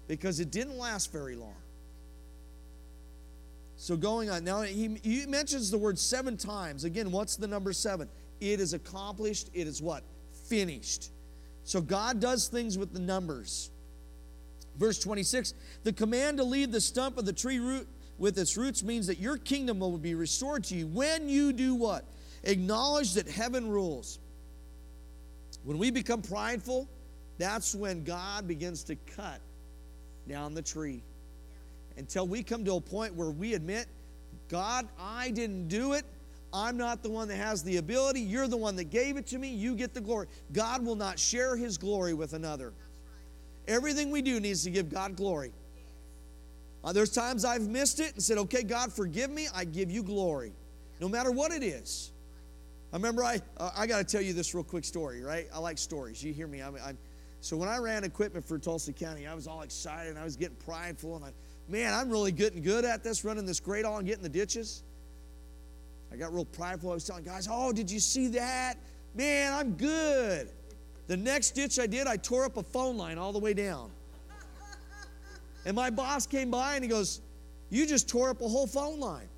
Because it didn't last very long. So going on now, he, he mentions the word seven times. Again, what's the number seven? It is accomplished. It is what? Finished. So God does things with the numbers. Verse 26 the command to leave the stump of the tree root with its roots means that your kingdom will be restored to you when you do what? Acknowledge that heaven rules. When we become prideful, that's when God begins to cut down the tree. Until we come to a point where we admit, God, I didn't do it. I'm not the one that has the ability. You're the one that gave it to me. You get the glory. God will not share his glory with another. Everything we do needs to give God glory. Uh, there's times I've missed it and said, okay, God, forgive me. I give you glory, no matter what it is. I remember I uh, I got to tell you this real quick story, right? I like stories. You hear me? I'm, I'm, so when I ran equipment for Tulsa County, I was all excited and I was getting prideful and I, man, I'm really getting good at this, running this Gradall and getting the ditches. I got real prideful. I was telling guys, "Oh, did you see that? Man, I'm good." The next ditch I did, I tore up a phone line all the way down. And my boss came by and he goes, "You just tore up a whole phone line.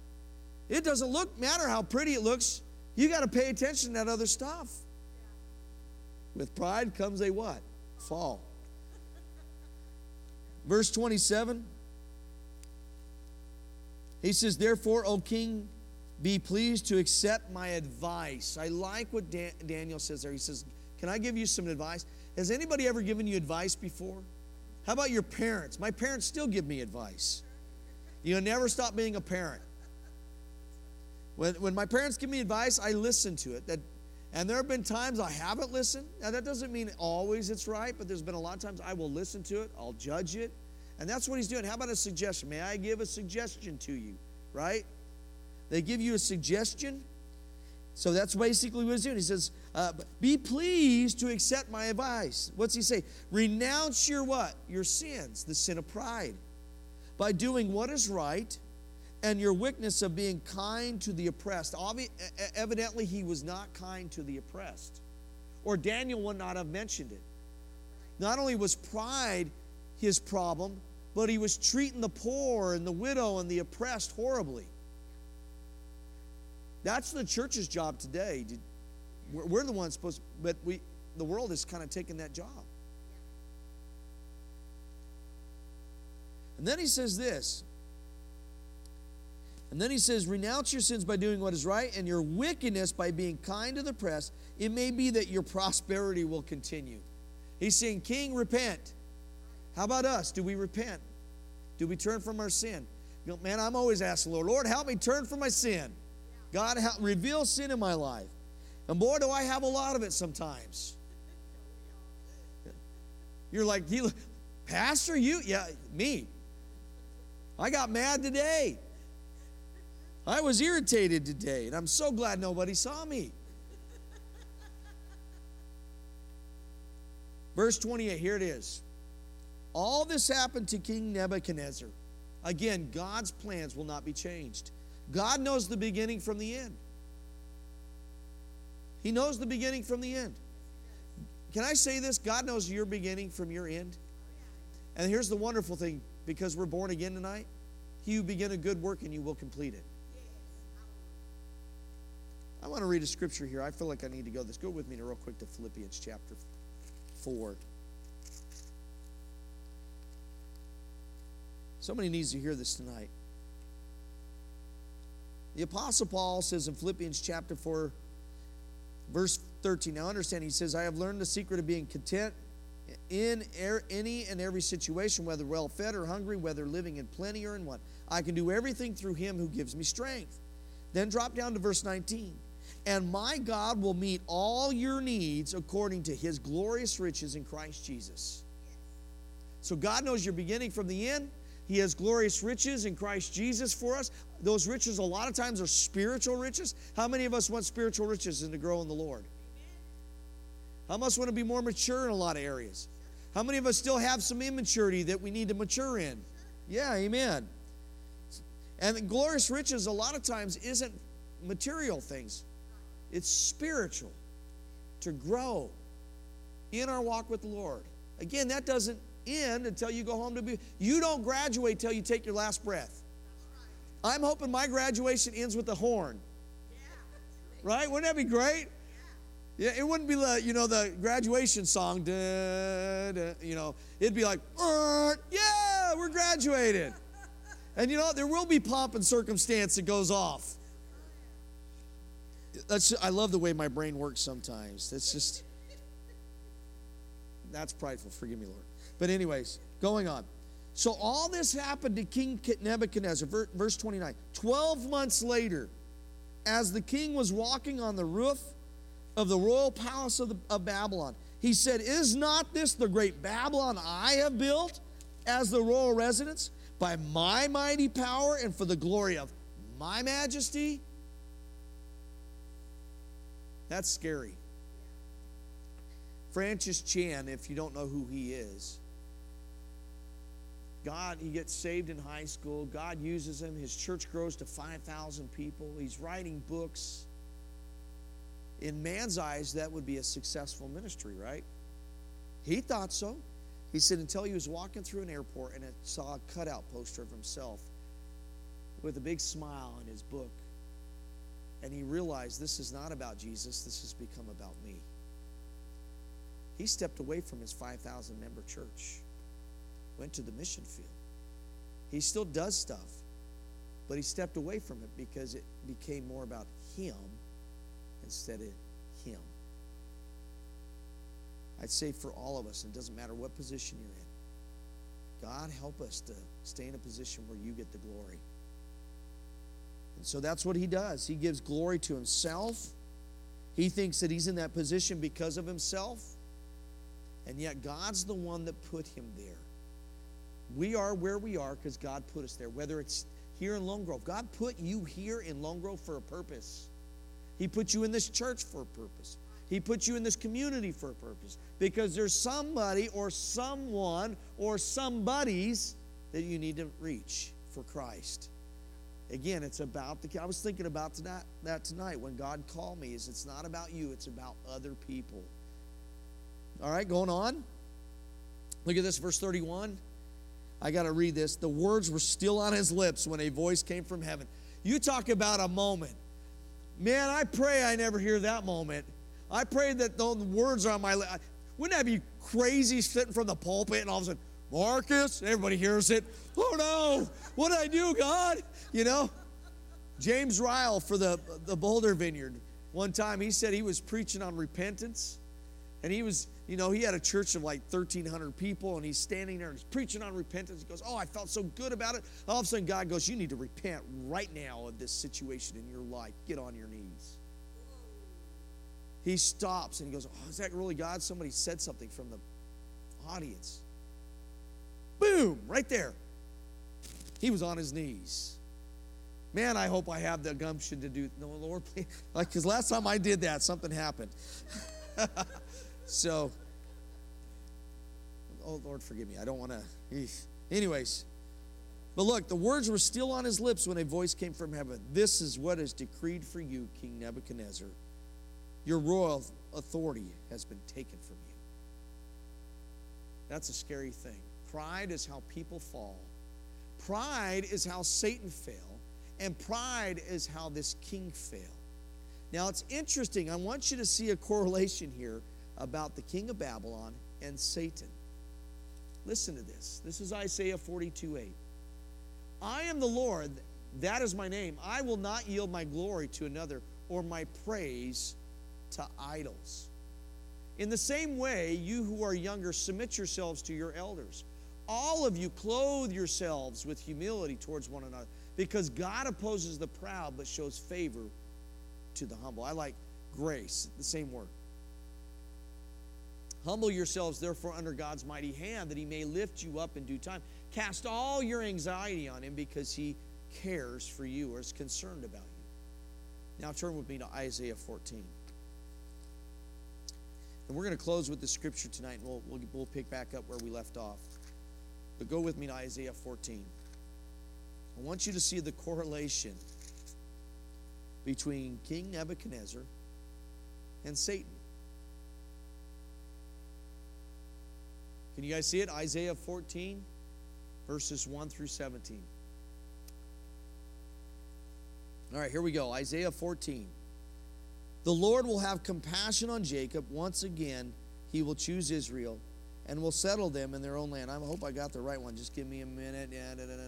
It doesn't look matter how pretty it looks. You got to pay attention to that other stuff. With pride comes a what? Fall. Verse 27. He says, Therefore, O king, be pleased to accept my advice. I like what Dan- Daniel says there. He says, Can I give you some advice? Has anybody ever given you advice before? How about your parents? My parents still give me advice. You'll never stop being a parent. When, when my parents give me advice, I listen to it. That, and there have been times I haven't listened. Now, that doesn't mean always it's right, but there's been a lot of times I will listen to it, I'll judge it. And that's what he's doing. How about a suggestion? May I give a suggestion to you? Right? They give you a suggestion. So that's basically what he's doing. He says, uh, Be pleased to accept my advice. What's he say? Renounce your what? Your sins, the sin of pride, by doing what is right and your weakness of being kind to the oppressed. Evidently, he was not kind to the oppressed, or Daniel would not have mentioned it. Not only was pride his problem, but he was treating the poor and the widow and the oppressed horribly. That's the church's job today. We're the ones supposed, but we, the world is kind of taking that job. And then he says this and then he says, Renounce your sins by doing what is right, and your wickedness by being kind to the press. It may be that your prosperity will continue. He's saying, King, repent. How about us? Do we repent? Do we turn from our sin? Man, I'm always asking Lord, Lord, help me turn from my sin. God, help, reveal sin in my life. And boy, do I have a lot of it sometimes. You're like, Pastor, you? Yeah, me. I got mad today. I was irritated today, and I'm so glad nobody saw me. Verse 28, here it is. All this happened to King Nebuchadnezzar. Again, God's plans will not be changed. God knows the beginning from the end. He knows the beginning from the end. Can I say this? God knows your beginning from your end. And here's the wonderful thing because we're born again tonight, He who began a good work and you will complete it. I want to read a scripture here. I feel like I need to go this. Go with me real quick to Philippians chapter 4. Somebody needs to hear this tonight. The Apostle Paul says in Philippians chapter 4, verse 13. Now understand, he says, I have learned the secret of being content in er, any and every situation, whether well fed or hungry, whether living in plenty or in want. I can do everything through him who gives me strength. Then drop down to verse 19. And my God will meet all your needs according to his glorious riches in Christ Jesus. So God knows your beginning from the end. He has glorious riches in Christ Jesus for us. Those riches, a lot of times, are spiritual riches. How many of us want spiritual riches and to grow in the Lord? How much want to be more mature in a lot of areas? How many of us still have some immaturity that we need to mature in? Yeah, amen. And glorious riches, a lot of times, isn't material things, it's spiritual to grow in our walk with the Lord. Again, that doesn't end until you go home to be. You don't graduate till you take your last breath. I'm hoping my graduation ends with a horn. Right? Wouldn't that be great? Yeah, it wouldn't be the you know, the graduation song, da, da, you know, it'd be like, yeah, we're graduated. And you know, there will be pomp and circumstance that goes off. That's, I love the way my brain works sometimes. That's just, that's prideful. Forgive me, Lord. But, anyways, going on. So, all this happened to King Nebuchadnezzar, verse 29. 12 months later, as the king was walking on the roof of the royal palace of, the, of Babylon, he said, Is not this the great Babylon I have built as the royal residence by my mighty power and for the glory of my majesty? That's scary. Francis Chan, if you don't know who he is, God, he gets saved in high school. God uses him. His church grows to 5,000 people. He's writing books. In man's eyes, that would be a successful ministry, right? He thought so. He said until he was walking through an airport and saw a cutout poster of himself with a big smile in his book. And he realized this is not about Jesus, this has become about me. He stepped away from his 5,000 member church went to the mission field. He still does stuff, but he stepped away from it because it became more about him instead of him. I'd say for all of us, it doesn't matter what position you're in, God help us to stay in a position where you get the glory. And so that's what he does. He gives glory to himself. He thinks that he's in that position because of himself. And yet, God's the one that put him there. We are where we are because God put us there, whether it's here in Lone Grove. God put you here in Lone Grove for a purpose. He put you in this church for a purpose. He put you in this community for a purpose because there's somebody or someone or somebodies that you need to reach for Christ. Again, it's about the. I was thinking about that, that tonight when God called me. Is it's not about you; it's about other people. All right, going on. Look at this, verse thirty-one. I got to read this. The words were still on his lips when a voice came from heaven. You talk about a moment. Man, I pray I never hear that moment. I pray that the words are on my lips. Wouldn't that be crazy sitting from the pulpit and all of a sudden, Marcus, everybody hears it. Oh no, what did I do, God? You know? James Ryle for the, the Boulder Vineyard, one time he said he was preaching on repentance and he was you know, he had a church of like 1,300 people, and he's standing there and he's preaching on repentance. He goes, Oh, I felt so good about it. All of a sudden, God goes, You need to repent right now of this situation in your life. Get on your knees. He stops and he goes, Oh, is that really God? Somebody said something from the audience. Boom, right there. He was on his knees. Man, I hope I have the gumption to do. No, Lord, please. Like, because last time I did that, something happened. so, oh Lord, forgive me. I don't want to. Anyways, but look, the words were still on his lips when a voice came from heaven. This is what is decreed for you, King Nebuchadnezzar. Your royal authority has been taken from you. That's a scary thing. Pride is how people fall. Pride is how Satan fell, and pride is how this king fell. Now it's interesting. I want you to see a correlation here about the king of Babylon and Satan. Listen to this. This is Isaiah 42 8. I am the Lord, that is my name. I will not yield my glory to another or my praise to idols. In the same way, you who are younger, submit yourselves to your elders. All of you clothe yourselves with humility towards one another, because God opposes the proud but shows favor to the humble. I like grace, the same word. Humble yourselves, therefore, under God's mighty hand, that he may lift you up in due time. Cast all your anxiety on him because he cares for you or is concerned about you. Now turn with me to Isaiah 14. And we're going to close with the scripture tonight, and we'll, we'll, we'll pick back up where we left off. But go with me to Isaiah 14. I want you to see the correlation between King Nebuchadnezzar and Satan. Can you guys see it? Isaiah 14, verses 1 through 17. All right, here we go. Isaiah 14. The Lord will have compassion on Jacob. Once again, he will choose Israel and will settle them in their own land. I hope I got the right one. Just give me a minute. Yeah, da, da, da,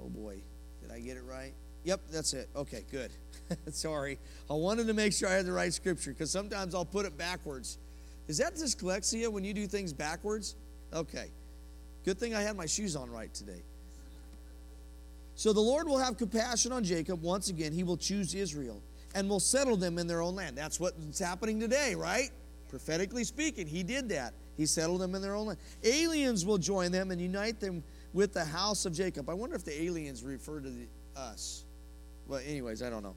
oh boy, did I get it right? Yep, that's it. Okay, good. Sorry. I wanted to make sure I had the right scripture because sometimes I'll put it backwards. Is that dyslexia when you do things backwards? Okay. Good thing I had my shoes on right today. So the Lord will have compassion on Jacob. Once again, he will choose Israel and will settle them in their own land. That's what's happening today, right? Prophetically speaking, he did that. He settled them in their own land. Aliens will join them and unite them with the house of Jacob. I wonder if the aliens refer to the, us. Well, anyways, I don't know.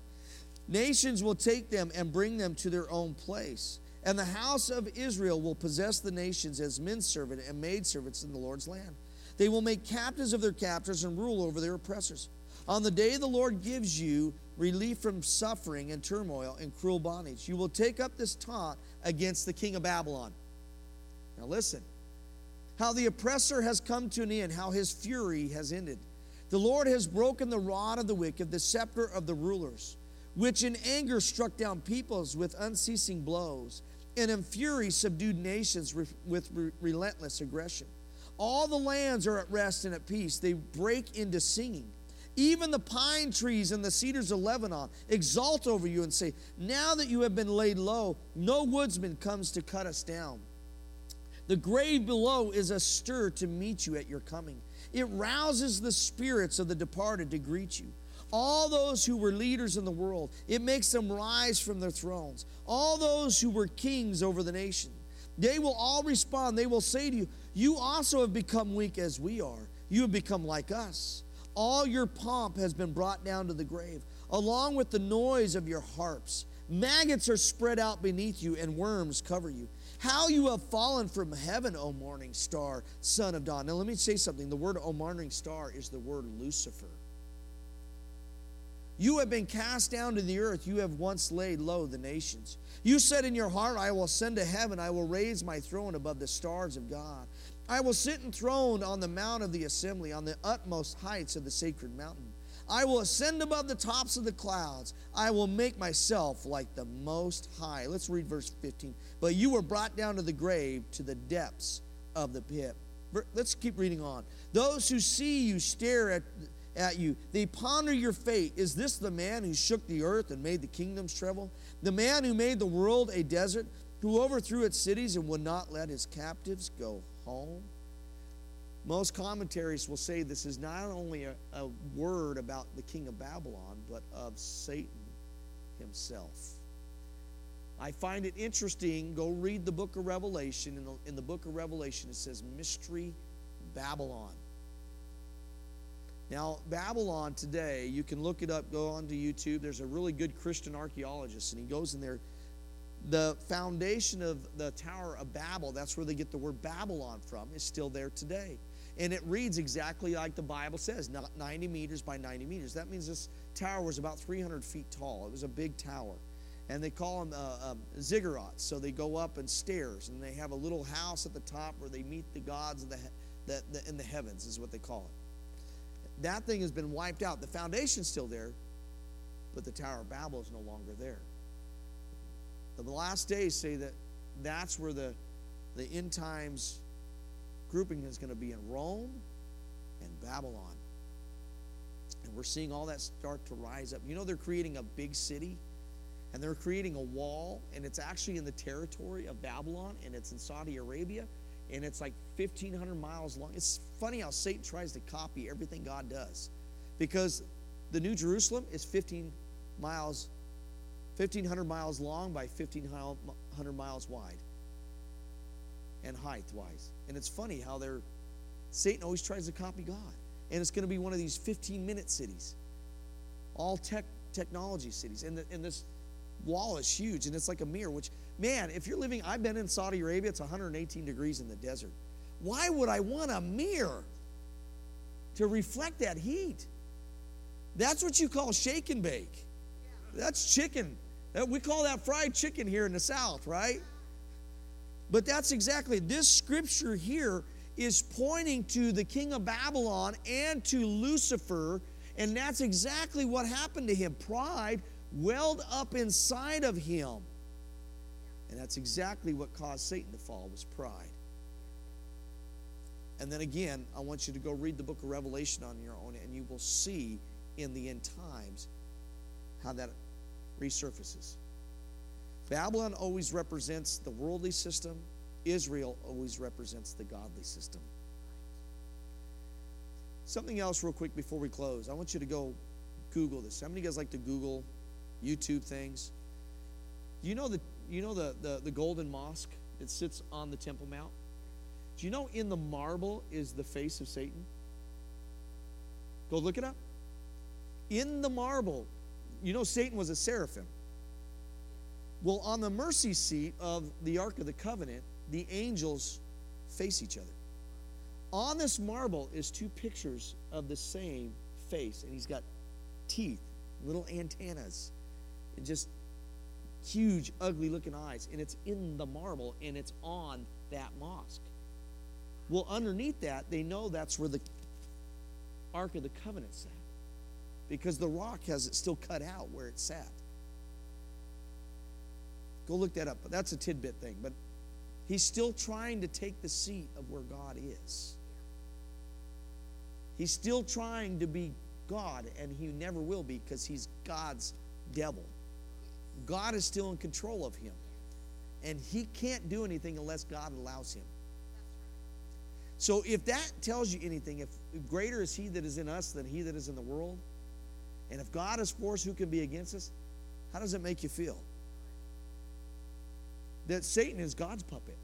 Nations will take them and bring them to their own place. And the house of Israel will possess the nations as men servant and maid servants in the Lord's land. They will make captives of their captors and rule over their oppressors. On the day the Lord gives you relief from suffering and turmoil and cruel bondage, you will take up this taunt against the king of Babylon. Now listen how the oppressor has come to an end, how his fury has ended. The Lord has broken the rod of the wicked, the scepter of the rulers, which in anger struck down peoples with unceasing blows, and in fury subdued nations with relentless aggression. All the lands are at rest and at peace. They break into singing. Even the pine trees and the cedars of Lebanon exult over you and say, Now that you have been laid low, no woodsman comes to cut us down. The grave below is astir to meet you at your coming. It rouses the spirits of the departed to greet you. All those who were leaders in the world, it makes them rise from their thrones. All those who were kings over the nation, they will all respond. They will say to you, You also have become weak as we are. You have become like us. All your pomp has been brought down to the grave, along with the noise of your harps. Maggots are spread out beneath you, and worms cover you. How you have fallen from heaven, O morning star, son of dawn. Now, let me say something. The word O morning star is the word Lucifer. You have been cast down to the earth. You have once laid low the nations. You said in your heart, I will ascend to heaven. I will raise my throne above the stars of God. I will sit enthroned on the mount of the assembly, on the utmost heights of the sacred mountain. I will ascend above the tops of the clouds. I will make myself like the Most High. Let's read verse 15. But you were brought down to the grave, to the depths of the pit. Let's keep reading on. Those who see you stare at, at you. They ponder your fate. Is this the man who shook the earth and made the kingdoms tremble? The man who made the world a desert, who overthrew its cities and would not let his captives go home. Most commentaries will say this is not only a, a word about the king of Babylon, but of Satan himself. I find it interesting. Go read the book of Revelation. In the, in the book of Revelation, it says Mystery Babylon. Now, Babylon today, you can look it up, go onto YouTube. There's a really good Christian archaeologist, and he goes in there the foundation of the Tower of Babel, that's where they get the word Babylon from, is still there today. And it reads exactly like the Bible says 90 meters by 90 meters. That means this tower was about 300 feet tall. It was a big tower. And they call them uh, um, ziggurats. So they go up in stairs and they have a little house at the top where they meet the gods the, the, the, in the heavens, is what they call it. That thing has been wiped out. The foundation's still there, but the Tower of Babel is no longer there. The last days say that that's where the, the end times grouping is going to be in Rome and Babylon. And we're seeing all that start to rise up. You know, they're creating a big city and they're creating a wall, and it's actually in the territory of Babylon, and it's in Saudi Arabia, and it's like 1,500 miles long. It's funny how Satan tries to copy everything God does because the New Jerusalem is 15 miles, 1,500 miles long by 1,500 miles wide and height wise. And it's funny how they're, Satan always tries to copy God. And it's going to be one of these 15 minute cities, all tech technology cities. And, the, and this wall is huge and it's like a mirror, which, man, if you're living, I've been in Saudi Arabia, it's 118 degrees in the desert. Why would I want a mirror to reflect that heat? That's what you call shake and bake. That's chicken. We call that fried chicken here in the South, right? But that's exactly this scripture here is pointing to the king of Babylon and to Lucifer, and that's exactly what happened to him. Pride welled up inside of him. And that's exactly what caused Satan to fall was pride. And then again, I want you to go read the book of Revelation on your own and you will see in the end times how that resurfaces. Babylon always represents the worldly system, Israel always represents the godly system. Something else, real quick, before we close. I want you to go Google this. How many of you guys like to Google YouTube things? You know the you know the, the, the golden mosque that sits on the Temple Mount? Do you know in the marble is the face of Satan? Go look it up. In the marble, you know Satan was a seraphim. Well, on the mercy seat of the Ark of the Covenant, the angels face each other. On this marble is two pictures of the same face, and he's got teeth, little antennas, and just huge, ugly looking eyes. And it's in the marble, and it's on that mosque. Well, underneath that, they know that's where the Ark of the Covenant sat because the rock has it still cut out where it sat. Go look that up. But that's a tidbit thing. But he's still trying to take the seat of where God is. He's still trying to be God, and he never will be because he's God's devil. God is still in control of him. And he can't do anything unless God allows him. So if that tells you anything, if greater is he that is in us than he that is in the world, and if God is for us, who can be against us? How does it make you feel? That Satan is God's puppet.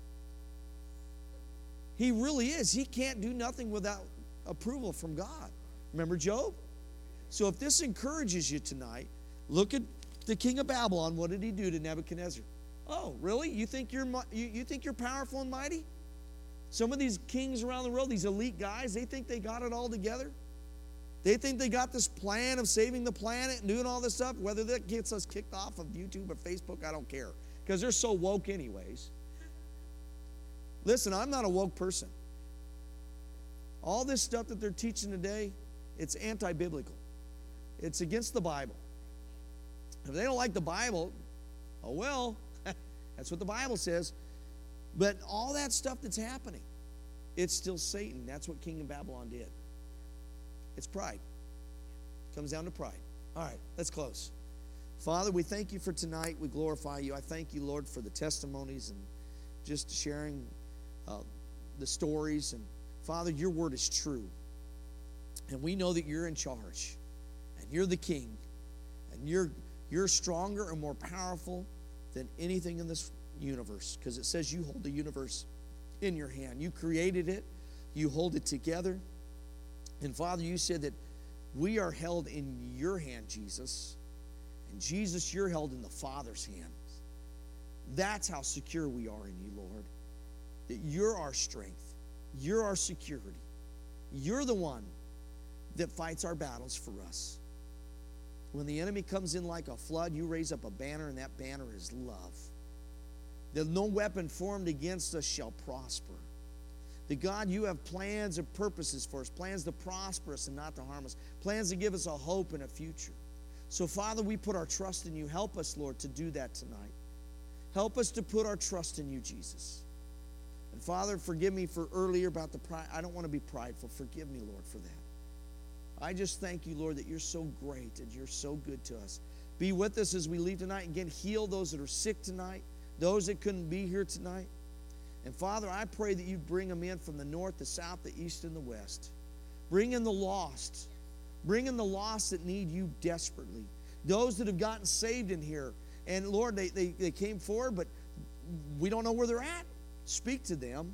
He really is. He can't do nothing without approval from God. Remember Job? So if this encourages you tonight, look at the king of Babylon. What did he do to Nebuchadnezzar? Oh, really? You think you're you, you think you're powerful and mighty? Some of these kings around the world, these elite guys, they think they got it all together. They think they got this plan of saving the planet and doing all this stuff. Whether that gets us kicked off of YouTube or Facebook, I don't care. Because they're so woke, anyways. Listen, I'm not a woke person. All this stuff that they're teaching today, it's anti biblical, it's against the Bible. If they don't like the Bible, oh well, that's what the Bible says. But all that stuff that's happening, it's still Satan. That's what King of Babylon did. It's pride. It comes down to pride. All right, let's close. Father, we thank you for tonight. We glorify you. I thank you, Lord, for the testimonies and just sharing uh, the stories. And Father, your word is true. And we know that you're in charge and you're the king and you're, you're stronger and more powerful than anything in this universe because it says you hold the universe in your hand. You created it, you hold it together. And Father, you said that we are held in your hand, Jesus. And Jesus, you're held in the Father's hands. That's how secure we are in you, Lord. That you're our strength, you're our security. You're the one that fights our battles for us. When the enemy comes in like a flood, you raise up a banner, and that banner is love. That no weapon formed against us shall prosper. That God, you have plans and purposes for us, plans to prosper us and not to harm us, plans to give us a hope and a future. So, Father, we put our trust in you. Help us, Lord, to do that tonight. Help us to put our trust in you, Jesus. And Father, forgive me for earlier about the pride. I don't want to be prideful. Forgive me, Lord, for that. I just thank you, Lord, that you're so great and you're so good to us. Be with us as we leave tonight. Again, heal those that are sick tonight, those that couldn't be here tonight. And Father, I pray that you bring them in from the north, the south, the east, and the west. Bring in the lost. Bring in the lost that need you desperately. Those that have gotten saved in here. And Lord, they, they, they came forward, but we don't know where they're at. Speak to them,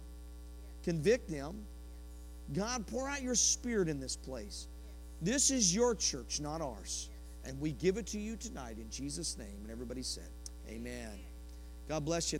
convict them. God, pour out your spirit in this place. This is your church, not ours. And we give it to you tonight in Jesus' name. And everybody said, Amen. God bless you.